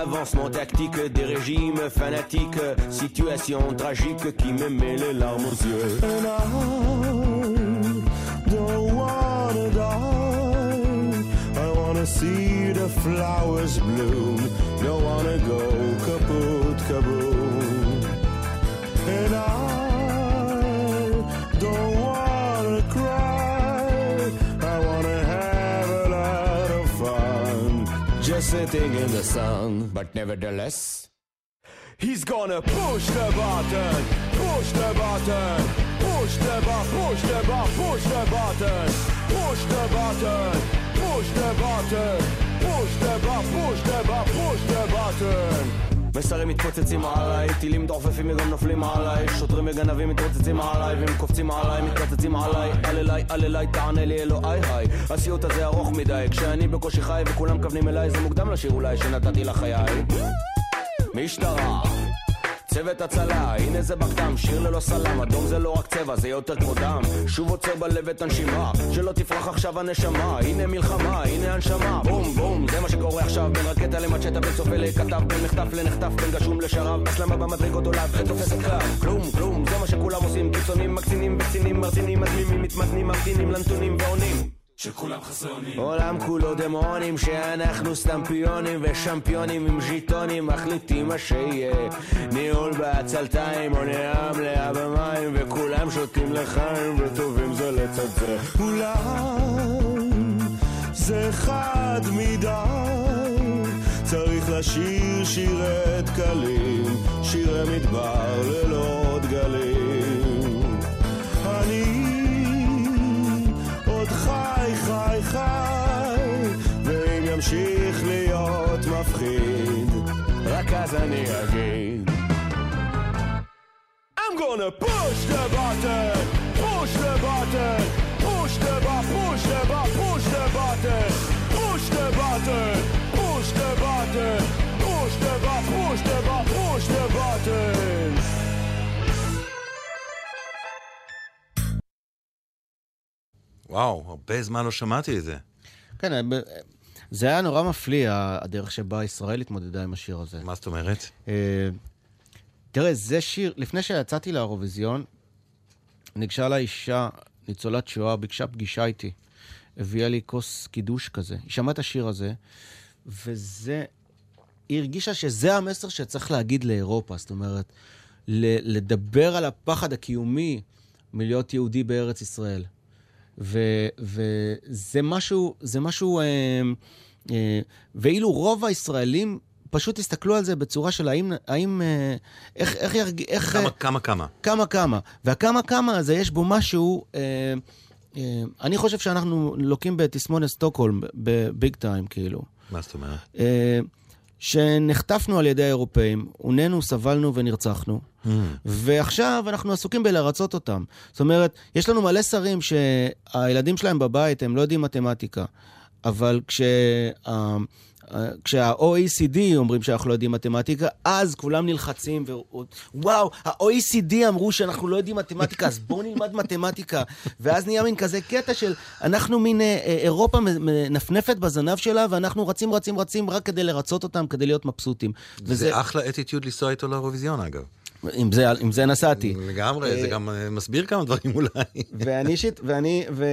Avancement tactique des régimes fanatiques, situation tragique qui me met les larmes aux yeux. And I don't wanna die. I wanna see the flowers bloom. Don't wanna go sitting in the sun. But nevertheless, he's gonna push the button, push the button, push the button, push the button, push the button, push the button, push the button, push the button, push the button, push the button. מסרים מתפוצצים עליי, טילים דוחפים וגם נופלים עליי. שוטרים וגנבים מתרוצצים עליי והם קופצים עליי, מתפוצצים עליי. אל אליי, אל אליי, תענה לי אלוהי היי. הסיוט הזה ארוך מדי. כשאני בקושי חי וכולם מכוונים אליי זה מוקדם לשיר אולי שנתתי לחיי. משטרה צוות הצלה, הנה זה בכתם, שיר ללא סלם, אדום זה לא רק צבע, זה יותר כמו דם. שוב עוצר בלב את הנשימה, שלא תפרח עכשיו הנשמה, הנה מלחמה, הנה הנשמה, בום בום, זה מה שקורה עכשיו, בין רקטה למצ'טה, בין צופה לכתב, בין מחטף לנחטף, בין גשום לשרב, הסלמה במדרגות עולה, ותופסת קו, כלום, כלום, זה מה שכולם עושים, קיצונים, מקצינים, וקצינים, מרצינים, מדמימים, מתמתנים, ממתינים לנתונים ועונים. עולם כולו דמונים שאנחנו סתם פיונים ושמפיונים עם ז'יטונים מחליטים מה שיהיה. ניהול בעצלתיים עונה מלאה במים וכולם שותים לחיים וטובים זה לצד זה. אולי זה חד מדי, צריך לשיר שירי דקלים, שירי מדבר ללא דגלים. ואם ימשיך להיות מפחיד, רק אז אני אגיד I'm gonna push the button, push the button, push the button, push the button, push the button, push the button, push the button, push the button, push the button, push the button. וואו, הרבה זמן לא שמעתי את זה. כן, זה היה נורא מפליא, הדרך שבה ישראל התמודדה עם השיר הזה. מה זאת אומרת? אה, תראה, זה שיר, לפני שיצאתי לאירוויזיון, ניגשה לה אישה, ניצולת שואה, ביקשה פגישה איתי. הביאה לי כוס קידוש כזה. היא שמעה את השיר הזה, וזה... היא הרגישה שזה המסר שצריך להגיד לאירופה. זאת אומרת, לדבר על הפחד הקיומי מלהיות יהודי בארץ ישראל. וזה משהו, זה משהו, אה, אה, ואילו רוב הישראלים פשוט הסתכלו על זה בצורה של האם, האם, אה, איך, איך ירג... איך... כמה, אה, כמה, כמה. כמה כמה. והכמה כמה הזה, יש בו משהו... אה, אה, אני חושב שאנחנו לוקים בתסמונת סטוקהולם, בביג טיים, כאילו. מה זאת אומרת? אה, שנחטפנו על ידי האירופאים, עוננו, סבלנו ונרצחנו, ועכשיו אנחנו עסוקים בלרצות אותם. זאת אומרת, יש לנו מלא שרים שהילדים שלהם בבית, הם לא יודעים מתמטיקה, אבל כשה... ה- כשה-OECD אומרים שאנחנו לא יודעים מתמטיקה, אז כולם נלחצים, ווואו, ה-OECD אמרו שאנחנו לא יודעים מתמטיקה, אז בואו נלמד מתמטיקה. <laughs> ואז נהיה מין כזה קטע של, אנחנו מין אה, אה, אירופה מנפנפת בזנב שלה, ואנחנו רצים, רצים, רצים רק כדי לרצות אותם, כדי להיות מבסוטים. זה אחלה אטיטיוד לנסוע איתו לאירוויזיון, אגב. עם זה, עם זה נסעתי. לגמרי, זה גם אה, מסביר כמה דברים אולי. ואני אישית, ואני, ו,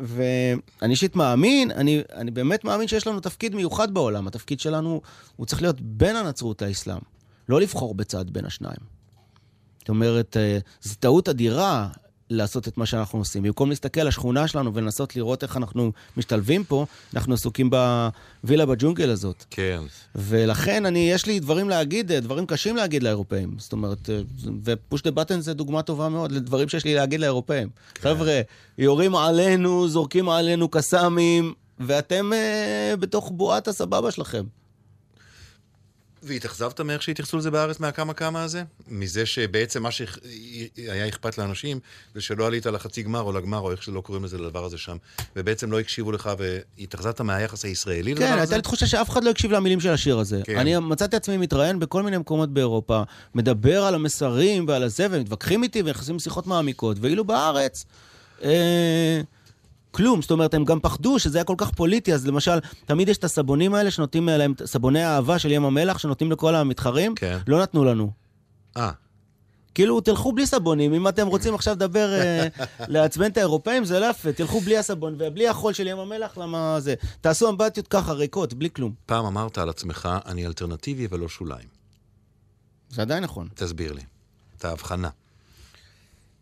ואני אישית מאמין, אני, אני באמת מאמין שיש לנו תפקיד מיוחד בעולם. התפקיד שלנו, הוא צריך להיות בין הנצרות לאסלאם. לא לבחור בצד בין השניים. זאת אומרת, אה, זו טעות אדירה לעשות את מה שאנחנו עושים. במקום להסתכל על השכונה שלנו ולנסות לראות איך אנחנו משתלבים פה, אנחנו עסוקים בווילה בג'ונגל הזאת. כן. ולכן אני, יש לי דברים להגיד, דברים קשים להגיד לאירופאים. זאת אומרת, ופוש דה בטן זה דוגמה טובה מאוד לדברים שיש לי להגיד לאירופאים. כן. חבר'ה, יורים עלינו, זורקים עלינו קסאמים, ואתם uh, בתוך בועת הסבבה שלכם. והתאכזבת מאיך שהתייחסו לזה בארץ מהכמה כמה הזה? מזה שבעצם מה שהיה אכפת לאנשים זה שלא עלית לחצי גמר או לגמר או איך שלא קוראים לזה לדבר הזה שם, ובעצם לא הקשיבו לך והתאכזבת מהיחס הישראלי לדבר כן, הזה? כן, הייתה לי תחושה שאף אחד לא הקשיב למילים של השיר הזה. כן. אני מצאתי עצמי מתראיין בכל מיני מקומות באירופה, מדבר על המסרים ועל הזה, ומתווכחים איתי ונכנסים לשיחות מעמיקות, ואילו בארץ... אה... כלום. זאת אומרת, הם גם פחדו שזה היה כל כך פוליטי, אז למשל, תמיד יש את הסבונים האלה שנותנים להם, סבוני האהבה של ים המלח, שנותנים לכל המתחרים, כן. לא נתנו לנו. אה. כאילו, תלכו בלי סבונים, אם אתם רוצים עכשיו לדבר, אה, <laughs> לעצבן את האירופאים, זה לא יפה, תלכו בלי הסבון ובלי החול של ים המלח, למה זה? תעשו אמבטיות ככה, ריקות, בלי כלום. פעם אמרת על עצמך, אני אלטרנטיבי ולא שוליים. זה עדיין נכון. תסביר לי, את ההבחנה.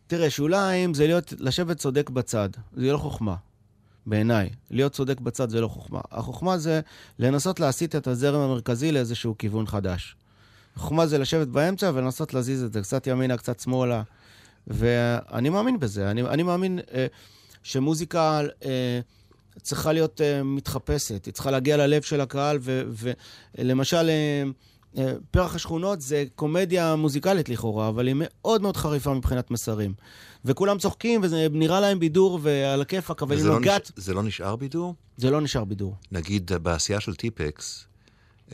תראה, שוליים זה להיות, לשבת צודק בצד, זה לא חוכמה, בעיניי. להיות צודק בצד זה לא חוכמה. החוכמה זה לנסות להסיט את הזרם המרכזי לאיזשהו כיוון חדש. החוכמה זה לשבת באמצע ולנסות להזיז את זה קצת ימינה, קצת שמאלה. ואני מאמין בזה. אני, אני מאמין אה, שמוזיקה אה, צריכה להיות אה, מתחפשת, היא צריכה להגיע ללב של הקהל, ולמשל... אה, פרח השכונות זה קומדיה מוזיקלית לכאורה, אבל היא מאוד מאוד חריפה מבחינת מסרים. וכולם צוחקים, וזה נראה להם בידור ועל הכיפאק, אבל היא נוגעת... לא נש... זה לא נשאר בידור? זה לא נשאר בידור. נגיד, בעשייה של טיפקס,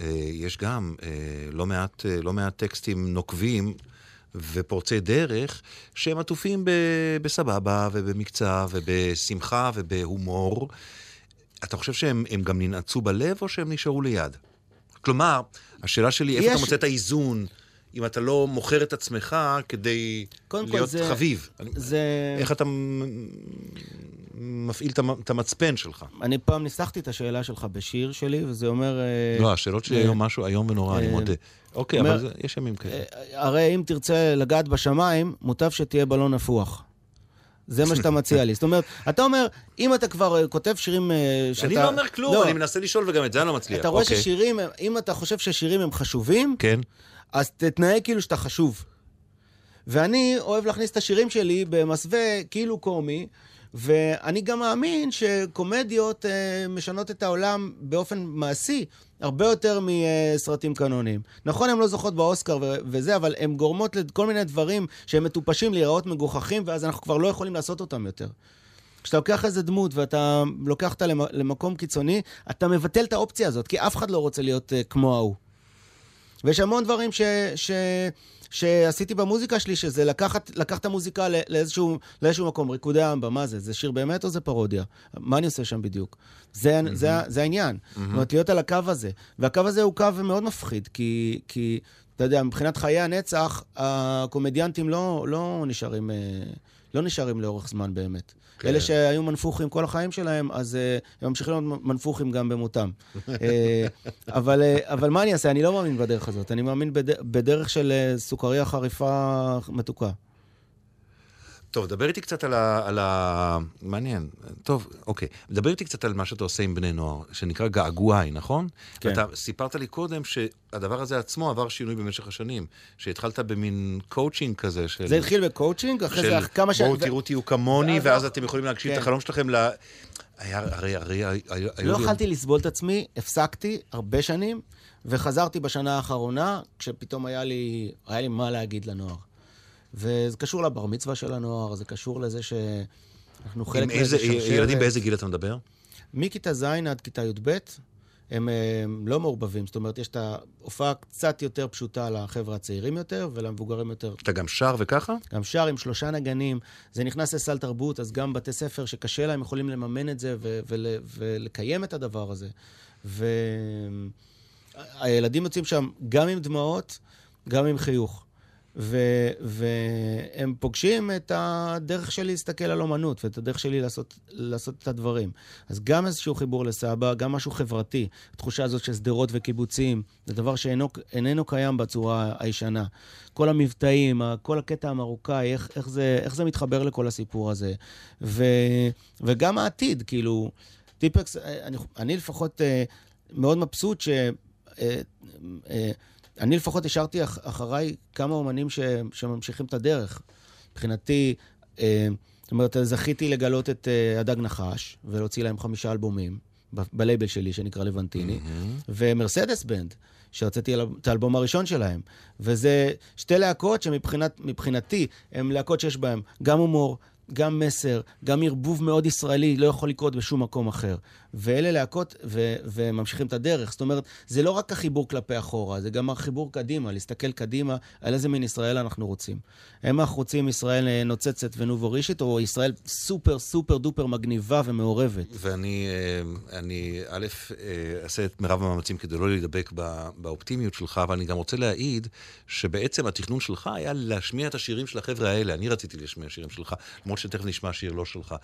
אה, יש גם אה, לא מעט, לא מעט טקסטים נוקבים ופורצי דרך, שהם עטופים בסבבה ובמקצב ובשמחה ובהומור. אתה חושב שהם גם ננעצו בלב או שהם נשארו ליד? כלומר, השאלה שלי, איפה יש... אתה מוצא את האיזון? אם אתה לא מוכר את עצמך כדי להיות זה, חביב. זה... איך אתה מפעיל את המצפן שלך? אני פעם ניסחתי את השאלה שלך בשיר שלי, וזה אומר... אה, לא, השאלות שלי היום משהו איום ונורא, אני אה, מודה. אוקיי, אבל יש ימים כאלה. אה, הרי אם תרצה לגעת בשמיים, מוטב שתהיה בלון נפוח. זה מה שאתה מציע לי. זאת אומרת, אתה אומר, אם אתה כבר אה, כותב שירים אה, שאתה... אני לא אומר כלום, לא. אני מנסה לשאול וגם את זה אני לא מצליח. אתה רואה אוקיי. ששירים, אם אתה חושב ששירים הם חשובים, כן. אז תתנהג כאילו שאתה חשוב. ואני אוהב להכניס את השירים שלי במסווה כאילו קומי, ואני גם מאמין שקומדיות uh, משנות את העולם באופן מעשי הרבה יותר מסרטים קנוניים. נכון, הן לא זוכות באוסקר ו- וזה, אבל הן גורמות לכל מיני דברים שהם מטופשים להיראות מגוחכים, ואז אנחנו כבר לא יכולים לעשות אותם יותר. כשאתה לוקח איזה דמות ואתה לוקח אותה למקום קיצוני, אתה מבטל את האופציה הזאת, כי אף אחד לא רוצה להיות uh, כמו ההוא. ויש המון דברים ש... ש... שעשיתי במוזיקה שלי, שזה לקחת, לקחת את המוזיקה לאיזשהו, לאיזשהו מקום, ריקודי אמבה, מה זה? זה שיר באמת או זה פרודיה? מה אני עושה שם בדיוק? זה, mm-hmm. זה, זה העניין. Mm-hmm. זאת אומרת, להיות על הקו הזה. והקו הזה הוא קו מאוד מפחיד, כי, כי אתה יודע, מבחינת חיי הנצח, הקומדיאנטים לא, לא נשארים... לא נשארים לאורך זמן באמת. כן. אלה שהיו מנפוחים כל החיים שלהם, אז uh, הם ממשיכים להיות מנפוחים גם במותם. uh, <laughs> אבל, uh, אבל מה אני אעשה? אני לא מאמין בדרך הזאת. אני מאמין בד... בדרך של uh, סוכריה חריפה מתוקה. טוב, דבר איתי קצת על ה... על ה... מעניין. טוב, אוקיי. דבר איתי קצת על מה שאתה עושה עם בני נוער, שנקרא געגועי, נכון? כן. ואתה סיפרת לי קודם שהדבר הזה עצמו עבר שינוי במשך השנים. שהתחלת במין קואוצ'ינג כזה של... זה התחיל בקואוצ'ינג, אחרי זה כמה ש... בואו תראו, תהיו כמוני, ואז אתם יכולים להגשים את כן. החלום שלכם ל... היה, הרי, הרי, היו... לא יכלתי לסבול את עצמי, הפסקתי הרבה שנים, וחזרתי בשנה האחרונה, כשפתאום היה לי, היה לי מה להגיד לנוער. וזה קשור לבר מצווה של הנוער, זה קשור לזה שאנחנו חלק מאיזה שרשרת. ילדים באיזה גיל אתה מדבר? מכיתה ז' עד כיתה י"ב. הם, הם לא מעורבבים, זאת אומרת, יש את ההופעה קצת יותר פשוטה לחבר'ה הצעירים יותר ולמבוגרים יותר. אתה גם שר וככה? גם שר עם שלושה נגנים. זה נכנס לסל תרבות, אז גם בתי ספר שקשה להם יכולים לממן את זה ו- ול- ולקיים את הדבר הזה. והילדים יוצאים שם גם עם דמעות, גם עם חיוך. והם פוגשים את הדרך שלי להסתכל על אומנות ואת הדרך שלי לעשות, לעשות את הדברים. אז גם איזשהו חיבור לסבא, גם משהו חברתי. התחושה הזאת של שדרות וקיבוצים, זה דבר שאיננו קיים בצורה הישנה. כל המבטאים, כל הקטע המרוקאי, איך, איך, זה, איך זה מתחבר לכל הסיפור הזה. ו- וגם העתיד, כאילו, טיפקס, אני, אני לפחות אה, מאוד מבסוט ש... אני לפחות השארתי אח, אחריי כמה אומנים ש, שממשיכים את הדרך. מבחינתי, אה, זאת אומרת, זכיתי לגלות את אה, הדג נחש ולהוציא להם חמישה אלבומים ב- בלייבל שלי, שנקרא לבנטיני, mm-hmm. ומרסדס בנד. שהוצאתי את האלבום הראשון שלהם. וזה שתי להקות שמבחינתי הן להקות שיש בהן גם הומור, גם מסר, גם ערבוב מאוד ישראלי, לא יכול לקרות בשום מקום אחר. ואלה להקות, ו- וממשיכים את הדרך. זאת אומרת, זה לא רק החיבור כלפי אחורה, זה גם החיבור קדימה, להסתכל קדימה על איזה מין ישראל אנחנו רוצים. האם אנחנו רוצים ישראל אה, נוצצת ונובורישית, או ישראל סופר סופר דופר מגניבה ומעורבת? ואני, אה, אני, א', אה, אעשה את מירב המאמצים כדי לא להידבק באופטימיות שלך, אבל אני גם רוצה להעיד שבעצם התכנון שלך היה להשמיע את השירים של החבר'ה האלה. אני רציתי להשמיע שירים שלך, למרות שתכף נשמע שיר לא שלך.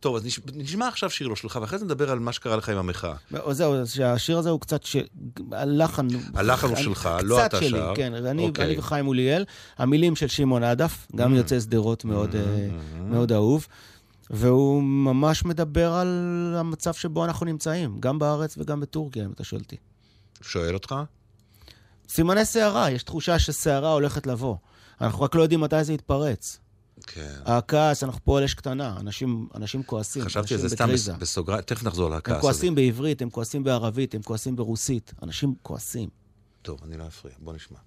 טוב, אז נשמע עכשיו שיר לא שלך, ואחרי זה נדבר על מה שקרה לך עם המחאה. זהו, שהשיר הזה הוא קצת, ש... הלחן... הלחן הוא שלך, לא אתה שר. קצת שלי, כן. אני, אוקיי. אני וחיים אוליאל. המילים של שמעון עדף, גם mm. יוצא שדרות מאוד, mm-hmm. מאוד אהוב. והוא ממש מדבר על המצב שבו אנחנו נמצאים, גם בארץ וגם בטורקיה, אם אתה שואל אותי. שואל אותך? סימני סערה, יש תחושה שסערה הולכת לבוא. אנחנו רק לא יודעים מתי זה יתפרץ. כן. הכעס, אנחנו פה על אש קטנה, אנשים, אנשים כועסים, חשבתי שזה סתם בסוגריים, תכף נחזור לכעס הזה. הם כועסים הזה. בעברית, הם כועסים בערבית, הם כועסים ברוסית. אנשים כועסים. טוב, אני לא אפריע, בוא נשמע.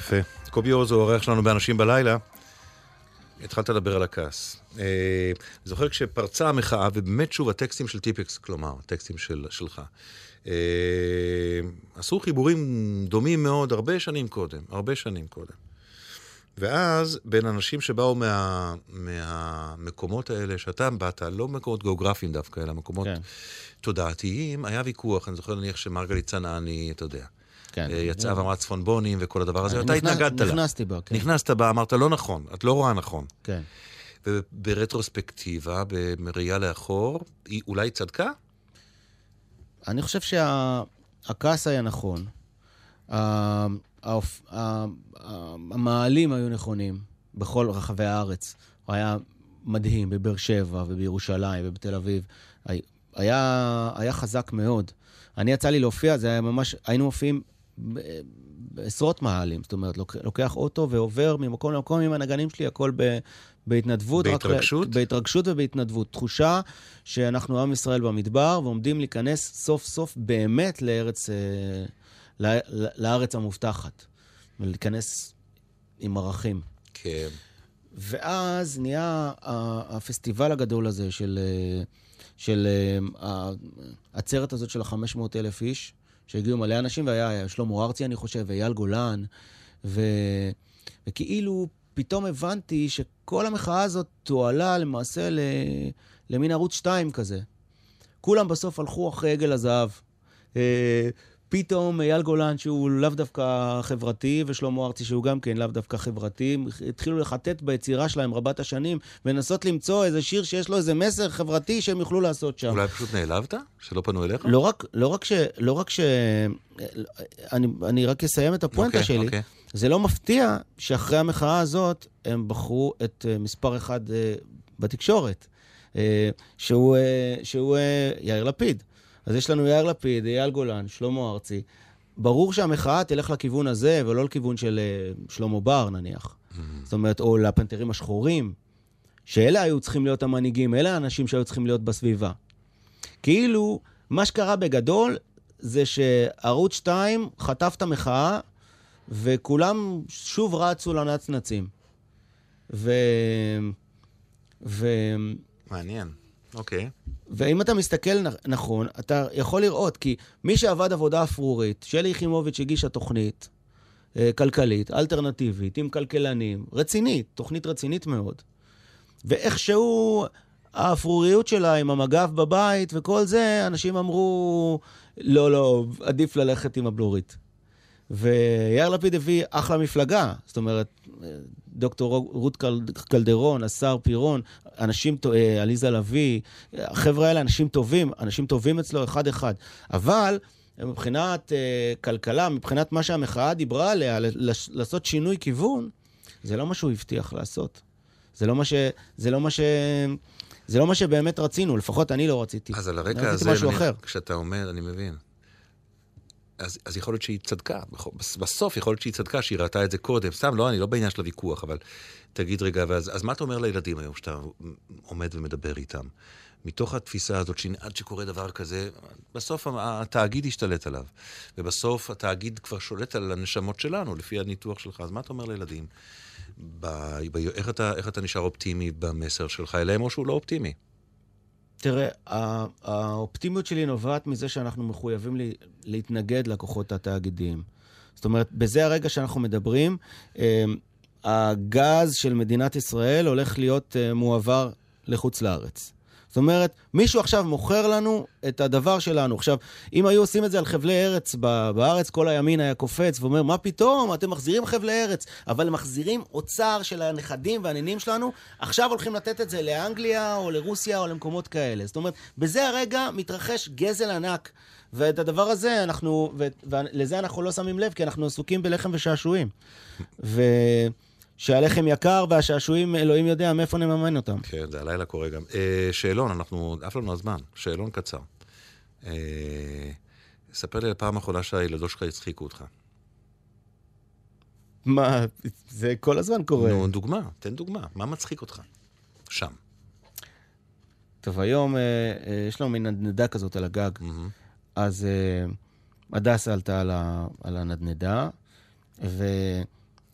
יפה. קובי אורז הוא האורח שלנו באנשים בלילה. התחלת לדבר על הכעס. אה, זוכר כשפרצה המחאה, ובאמת שוב, הטקסטים של טיפקס, כלומר, הטקסטים של, שלך, אה, עשו חיבורים דומים מאוד הרבה שנים קודם, הרבה שנים קודם. ואז בין אנשים שבאו מה, מהמקומות האלה שאתה באת, לא מקומות גיאוגרפיים דווקא, אלא מקומות כן. תודעתיים, היה ויכוח, אני זוכר נניח שמרגלית צנעני, אתה יודע. כן. אה, יצאה ואמרה צפונבונים וכל הדבר הזה, אתה התנגדת לה. נכנסתי בה, כן. נכנסת בה, אמרת לא נכון, את לא רואה נכון. כן. וברטרוספקטיבה, בראייה לאחור, היא אולי צדקה? אני חושב שהכעס היה נכון. המעלים היו נכונים בכל רחבי הארץ. הוא היה מדהים בבאר שבע ובירושלים ובתל אביב. היה, היה חזק מאוד. אני יצא לי להופיע, זה היה ממש, היינו מופיעים בעשרות מאהלים. זאת אומרת, לוקח אוטו ועובר ממקום למקום עם הנגנים שלי, הכל ב, בהתנדבות. בהתרגשות? רק, בהתרגשות ובהתנדבות. תחושה שאנחנו עם ישראל במדבר ועומדים להיכנס סוף סוף באמת לארץ, אה, לארץ המובטחת. ולהיכנס עם ערכים. כן. ואז נהיה הפסטיבל הגדול הזה של, אה, של אה, העצרת הזאת של ה-500 אלף איש, שהגיעו מלא אנשים, והיה שלמה ארצי, אני חושב, ואייל גולן, ו... וכאילו פתאום הבנתי שכל המחאה הזאת תועלה למעשה ל... למין ערוץ 2 כזה. כולם בסוף הלכו אחרי עגל הזהב. אה, פתאום אייל גולן, שהוא לאו דווקא חברתי, ושלמה ארצי, שהוא גם כן לאו דווקא חברתי, התחילו לחטט ביצירה שלהם רבת השנים, ולנסות למצוא איזה שיר שיש לו איזה מסר חברתי שהם יוכלו לעשות שם. אולי פשוט נעלבת? שלא פנו אליך? לא רק, לא רק ש... לא רק ש... אני, אני רק אסיים את הפואנטה okay, אוקיי, שלי. Okay. אוקיי. זה לא מפתיע שאחרי המחאה הזאת, הם בחרו את uh, מספר אחד uh, בתקשורת, uh, שהוא, שהוא יאיר לפיד. אז יש לנו יאיר לפיד, אייל גולן, שלמה ארצי. ברור שהמחאה תלך לכיוון הזה, ולא לכיוון של uh, שלמה בר, נניח. Mm-hmm. זאת אומרת, או לפנתרים השחורים, שאלה היו צריכים להיות המנהיגים, אלה האנשים שהיו צריכים להיות בסביבה. כאילו, מה שקרה בגדול, זה שערוץ 2 חטף את המחאה, וכולם שוב רצו לנצנצים. ו... ו... מעניין. אוקיי. ואם אתה מסתכל נכון, אתה יכול לראות, כי מי שעבד עבודה אפרורית, שלי יחימוביץ' הגישה תוכנית אה, כלכלית, אלטרנטיבית, עם כלכלנים, רצינית, תוכנית רצינית מאוד. ואיכשהו האפרוריות שלה עם המגף בבית וכל זה, אנשים אמרו, לא, לא, עדיף ללכת עם הבלורית. ויאיר לפיד הביא אחלה מפלגה, זאת אומרת, דוקטור רות קלדרון, השר פירון, אנשים, אה, עליזה לביא, החבר'ה האלה אנשים טובים, אנשים טובים אצלו אחד-אחד. אבל מבחינת uh, כלכלה, מבחינת מה שהמחאה דיברה עליה, לעשות שינוי כיוון, זה לא מה שהוא הבטיח לעשות. זה לא מה ש... זה לא מה ש... זה לא מה שבאמת רצינו, לפחות אני לא רציתי. אז על הרקע הזה, נניח, כשאתה אומר, אני מבין. אז, אז יכול להיות שהיא צדקה. בסוף יכול להיות שהיא צדקה, שהיא ראתה את זה קודם. סתם, לא, אני לא בעניין של הוויכוח, אבל תגיד רגע, ואז, אז מה אתה אומר לילדים היום, שאתה עומד ומדבר איתם? מתוך התפיסה הזאת, שעד שקורה דבר כזה, בסוף התאגיד ישתלט עליו. ובסוף התאגיד כבר שולט על הנשמות שלנו, לפי הניתוח שלך. אז מה אתה אומר לילדים? ב, ב, איך, אתה, איך אתה נשאר אופטימי במסר שלך אליהם, או שהוא לא אופטימי? תראה, האופטימיות שלי נובעת מזה שאנחנו מחויבים להתנגד לכוחות התאגידיים. זאת אומרת, בזה הרגע שאנחנו מדברים, אה, הגז של מדינת ישראל הולך להיות אה, מועבר לחוץ לארץ. זאת אומרת, מישהו עכשיו מוכר לנו את הדבר שלנו. עכשיו, אם היו עושים את זה על חבלי ארץ בארץ, כל הימין היה קופץ ואומר, מה פתאום, אתם מחזירים חבלי ארץ. אבל הם מחזירים אוצר של הנכדים והנינים שלנו, עכשיו הולכים לתת את זה לאנגליה או לרוסיה או למקומות כאלה. זאת אומרת, בזה הרגע מתרחש גזל ענק. ואת הדבר הזה אנחנו, ולזה אנחנו לא שמים לב, כי אנחנו עסוקים בלחם ושעשועים. ו... שהלחם יקר והשעשועים, אלוהים יודע מאיפה נממן אותם. כן, זה הלילה קורה גם. אה, שאלון, אנחנו, עף לנו הזמן, שאלון קצר. אה, ספר לי על הפעם האחרונה שהילדות שלך הצחיקו אותך. מה, זה כל הזמן קורה. נו, דוגמה, תן דוגמה. מה מצחיק אותך? שם. טוב, היום אה, אה, יש לנו מין נדנדה כזאת על הגג. Mm-hmm. אז אה, הדסה עלתה על, ה, על הנדנדה, ו...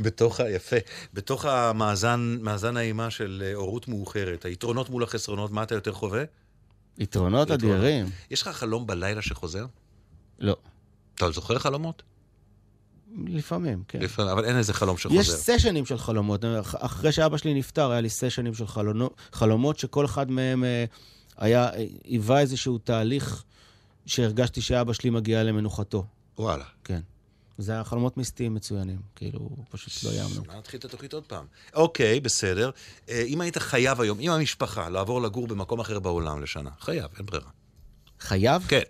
בתוך ה... יפה. בתוך המאזן, מאזן האימה של אה, הורות מאוחרת, היתרונות מול החסרונות, מה אתה יותר חווה? יתרונות אדירים. יש לך חלום בלילה שחוזר? לא. אתה זוכר חלומות? לפעמים, כן. לפעמים, אבל אין איזה חלום שחוזר. יש סשנים של חלומות. אח- אחרי שאבא שלי נפטר, היה לי סשנים של חלונו- חלומות, שכל אחד מהם אה, היה, אה, היווה איזשהו תהליך שהרגשתי שאבא שלי מגיע למנוחתו. וואלה. כן. זה היה חלומות מיסטיים מצוינים, כאילו, פשוט לא יאמנו. נתחיל את התוכנית עוד פעם. אוקיי, בסדר. אה, אם היית חייב היום, עם המשפחה, לעבור לגור במקום אחר בעולם לשנה, חייב, אין ברירה. חייב? כן.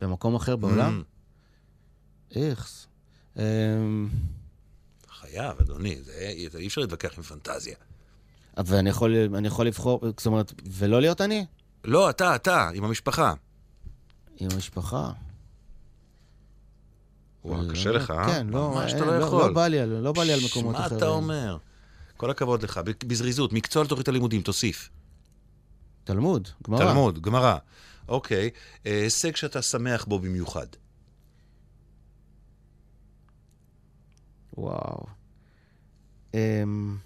במקום אחר בעולם? Mm, איכס. אמ, חייב, אדוני, אי אפשר להתווכח עם פנטזיה. אבל אני יכול, אני יכול לבחור, זאת אומרת, ולא להיות אני? לא, אתה, אתה, עם המשפחה. עם המשפחה. וואו, קשה לך, אה? כן, לא, ממש אתה אין, לא לא, יכול. לא בא לי, על- לא בא לי על מקומות מה אחרים. אתה אומר? כל הכבוד לך. בזריזות, מקצוע לתוכנית הלימודים, תוסיף. תלמוד, גמרא. תלמוד, גמרא. אוקיי. אה, הישג שאתה שמח בו במיוחד. וואו. אמ,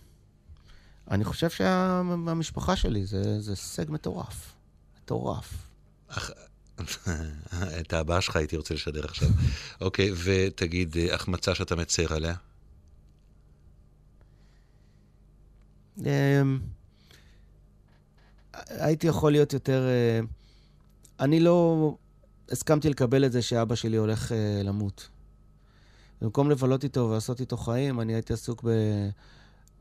אני חושב שהמשפחה שלי זה זה הישג מטורף. מטורף. את הבאה שלך הייתי רוצה לשדר עכשיו. אוקיי, ותגיד, אה, החמצה שאתה מצר עליה? אמ, הייתי יכול להיות יותר... אה, אני לא הסכמתי לקבל את זה שאבא שלי הולך אה, למות. במקום לבלות איתו ולעשות איתו חיים, אני הייתי עסוק ב...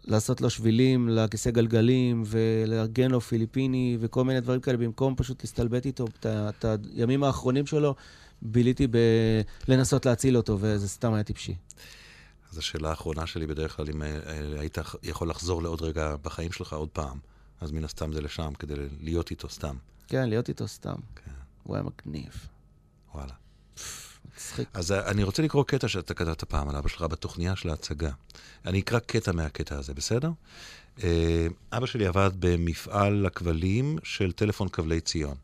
לעשות לו שבילים לכיסא גלגלים ולארגן לו פיליפיני וכל מיני דברים כאלה, במקום פשוט להסתלבט איתו את הימים האחרונים שלו, ביליתי בלנסות להציל אותו, וזה סתם היה טיפשי. אז השאלה האחרונה שלי בדרך כלל, אם אה, אה, היית יכול לחזור לעוד רגע בחיים שלך עוד פעם, אז מן הסתם זה לשם, כדי להיות איתו סתם. כן, להיות איתו סתם. כן. הוא היה מגניב. וואלה. אז אה, אני רוצה לקרוא קטע שאתה כתבת פעם על אבא שלך בתוכניה של ההצגה. אני אקרא קטע מהקטע הזה, בסדר? אה, אבא שלי עבד במפעל הכבלים של טלפון כבלי ציון.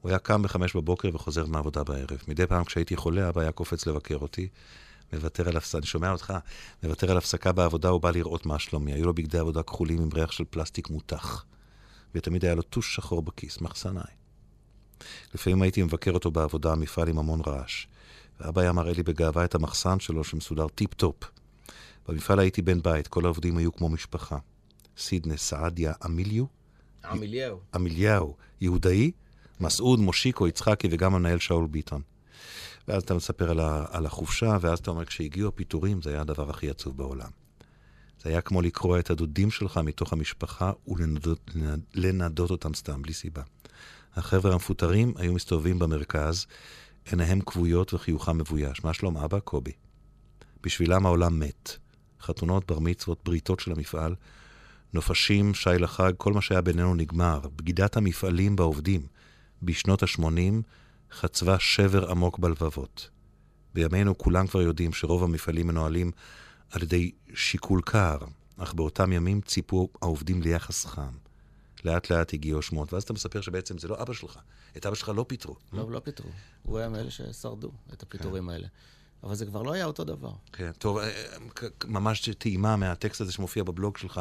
הוא היה קם בחמש בבוקר וחוזר מהעבודה בערב. מדי פעם כשהייתי חולה, אבא היה קופץ לבקר אותי, מוותר על הפסקה, אני שומע אותך, מוותר על הפסקה בעבודה, הוא בא לראות מה שלומי. היו לו בגדי עבודה כחולים עם ריח של פלסטיק מותח. ותמיד היה לו טוש שחור בכיס, מחסנאי. לפעמים הייתי מבקר אותו בעבודה, מפעל עם המון רעש. ואבא היה מראה לי בגאווה את המחסן שלו שמסודר טיפ-טופ. במפעל הייתי בן בית, כל העובדים היו כמו משפחה. סידנה, סעדיה, אמיליו, עמיליהו. אמיליהו, יהודאי, מסעוד, מושיקו, יצחקי וגם המנהל שאול ביטון. ואז אתה מספר על, ה, על החופשה, ואז אתה אומר, כשהגיעו הפיטורים, זה היה הדבר הכי עצוב בעולם. זה היה כמו לקרוע את הדודים שלך מתוך המשפחה ולנדות לנדות אותם סתם, בלי סיבה. החבר'ה המפוטרים היו מסתובבים במרכז, עיניהם כבויות וחיוכם מבויש. מה שלום אבא? קובי. בשבילם העולם מת. חתונות, בר מצוות, בריתות של המפעל, נופשים, שי לחג, כל מה שהיה בינינו נגמר. בגידת המפעלים בעובדים בשנות ה-80 חצבה שבר עמוק בלבבות. בימינו כולם כבר יודעים שרוב המפעלים מנוהלים על ידי שיקול קר, אך באותם ימים ציפו העובדים ליחס חם. לאט לאט הגיעו השמועות, ואז אתה מספר שבעצם זה לא אבא שלך. את אבא שלך לא פיטרו. לא, לא פיטרו. הוא היה מאלה ששרדו את הפיטורים האלה. אבל זה כבר לא היה אותו דבר. כן, טוב, אה, כ- ממש טעימה מהטקסט הזה שמופיע בבלוג שלך.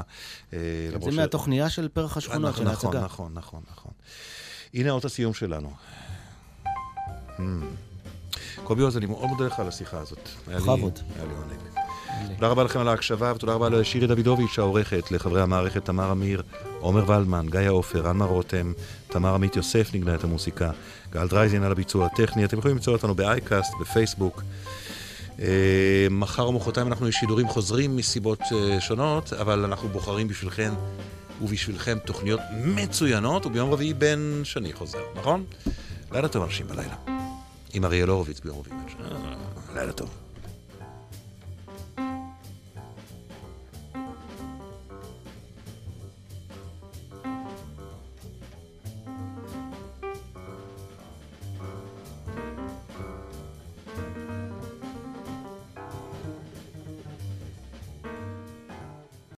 אה, זה ש- מהתוכניה של פרח השכונות, של נכון, ההצגה. נכון, נכון, נכון. הנה אות הסיום שלנו. אממ. קובי עוז, אני מאוד מודה לך על השיחה הזאת. בכבוד. היה לי עונג. תודה רבה לכם על ההקשבה, ותודה רבה לשירי דוידוביץ' העורכת, לחברי המערכת תמר אמיר, עומר ולדמן, גיא עופר, אנמה רותם, תמר עמית יוסף נגנה את המוסיקה, גל דרייזין על הביצוע הטכני. אתם יכולים למצוא אותנו ב iCast, בפייסבוק. אה, מחר או מחרתיים אנחנו שידורים חוזרים מסיבות אה, שונות, אבל אנחנו בוחרים בשבילכם ובשבילכם תוכניות מצוינות, וביום רביעי בן שני חוזר, נכון? לילה טוב אנשים בלילה. עם אריאל הורוביץ ביום רביעי בן שני. לילה טוב.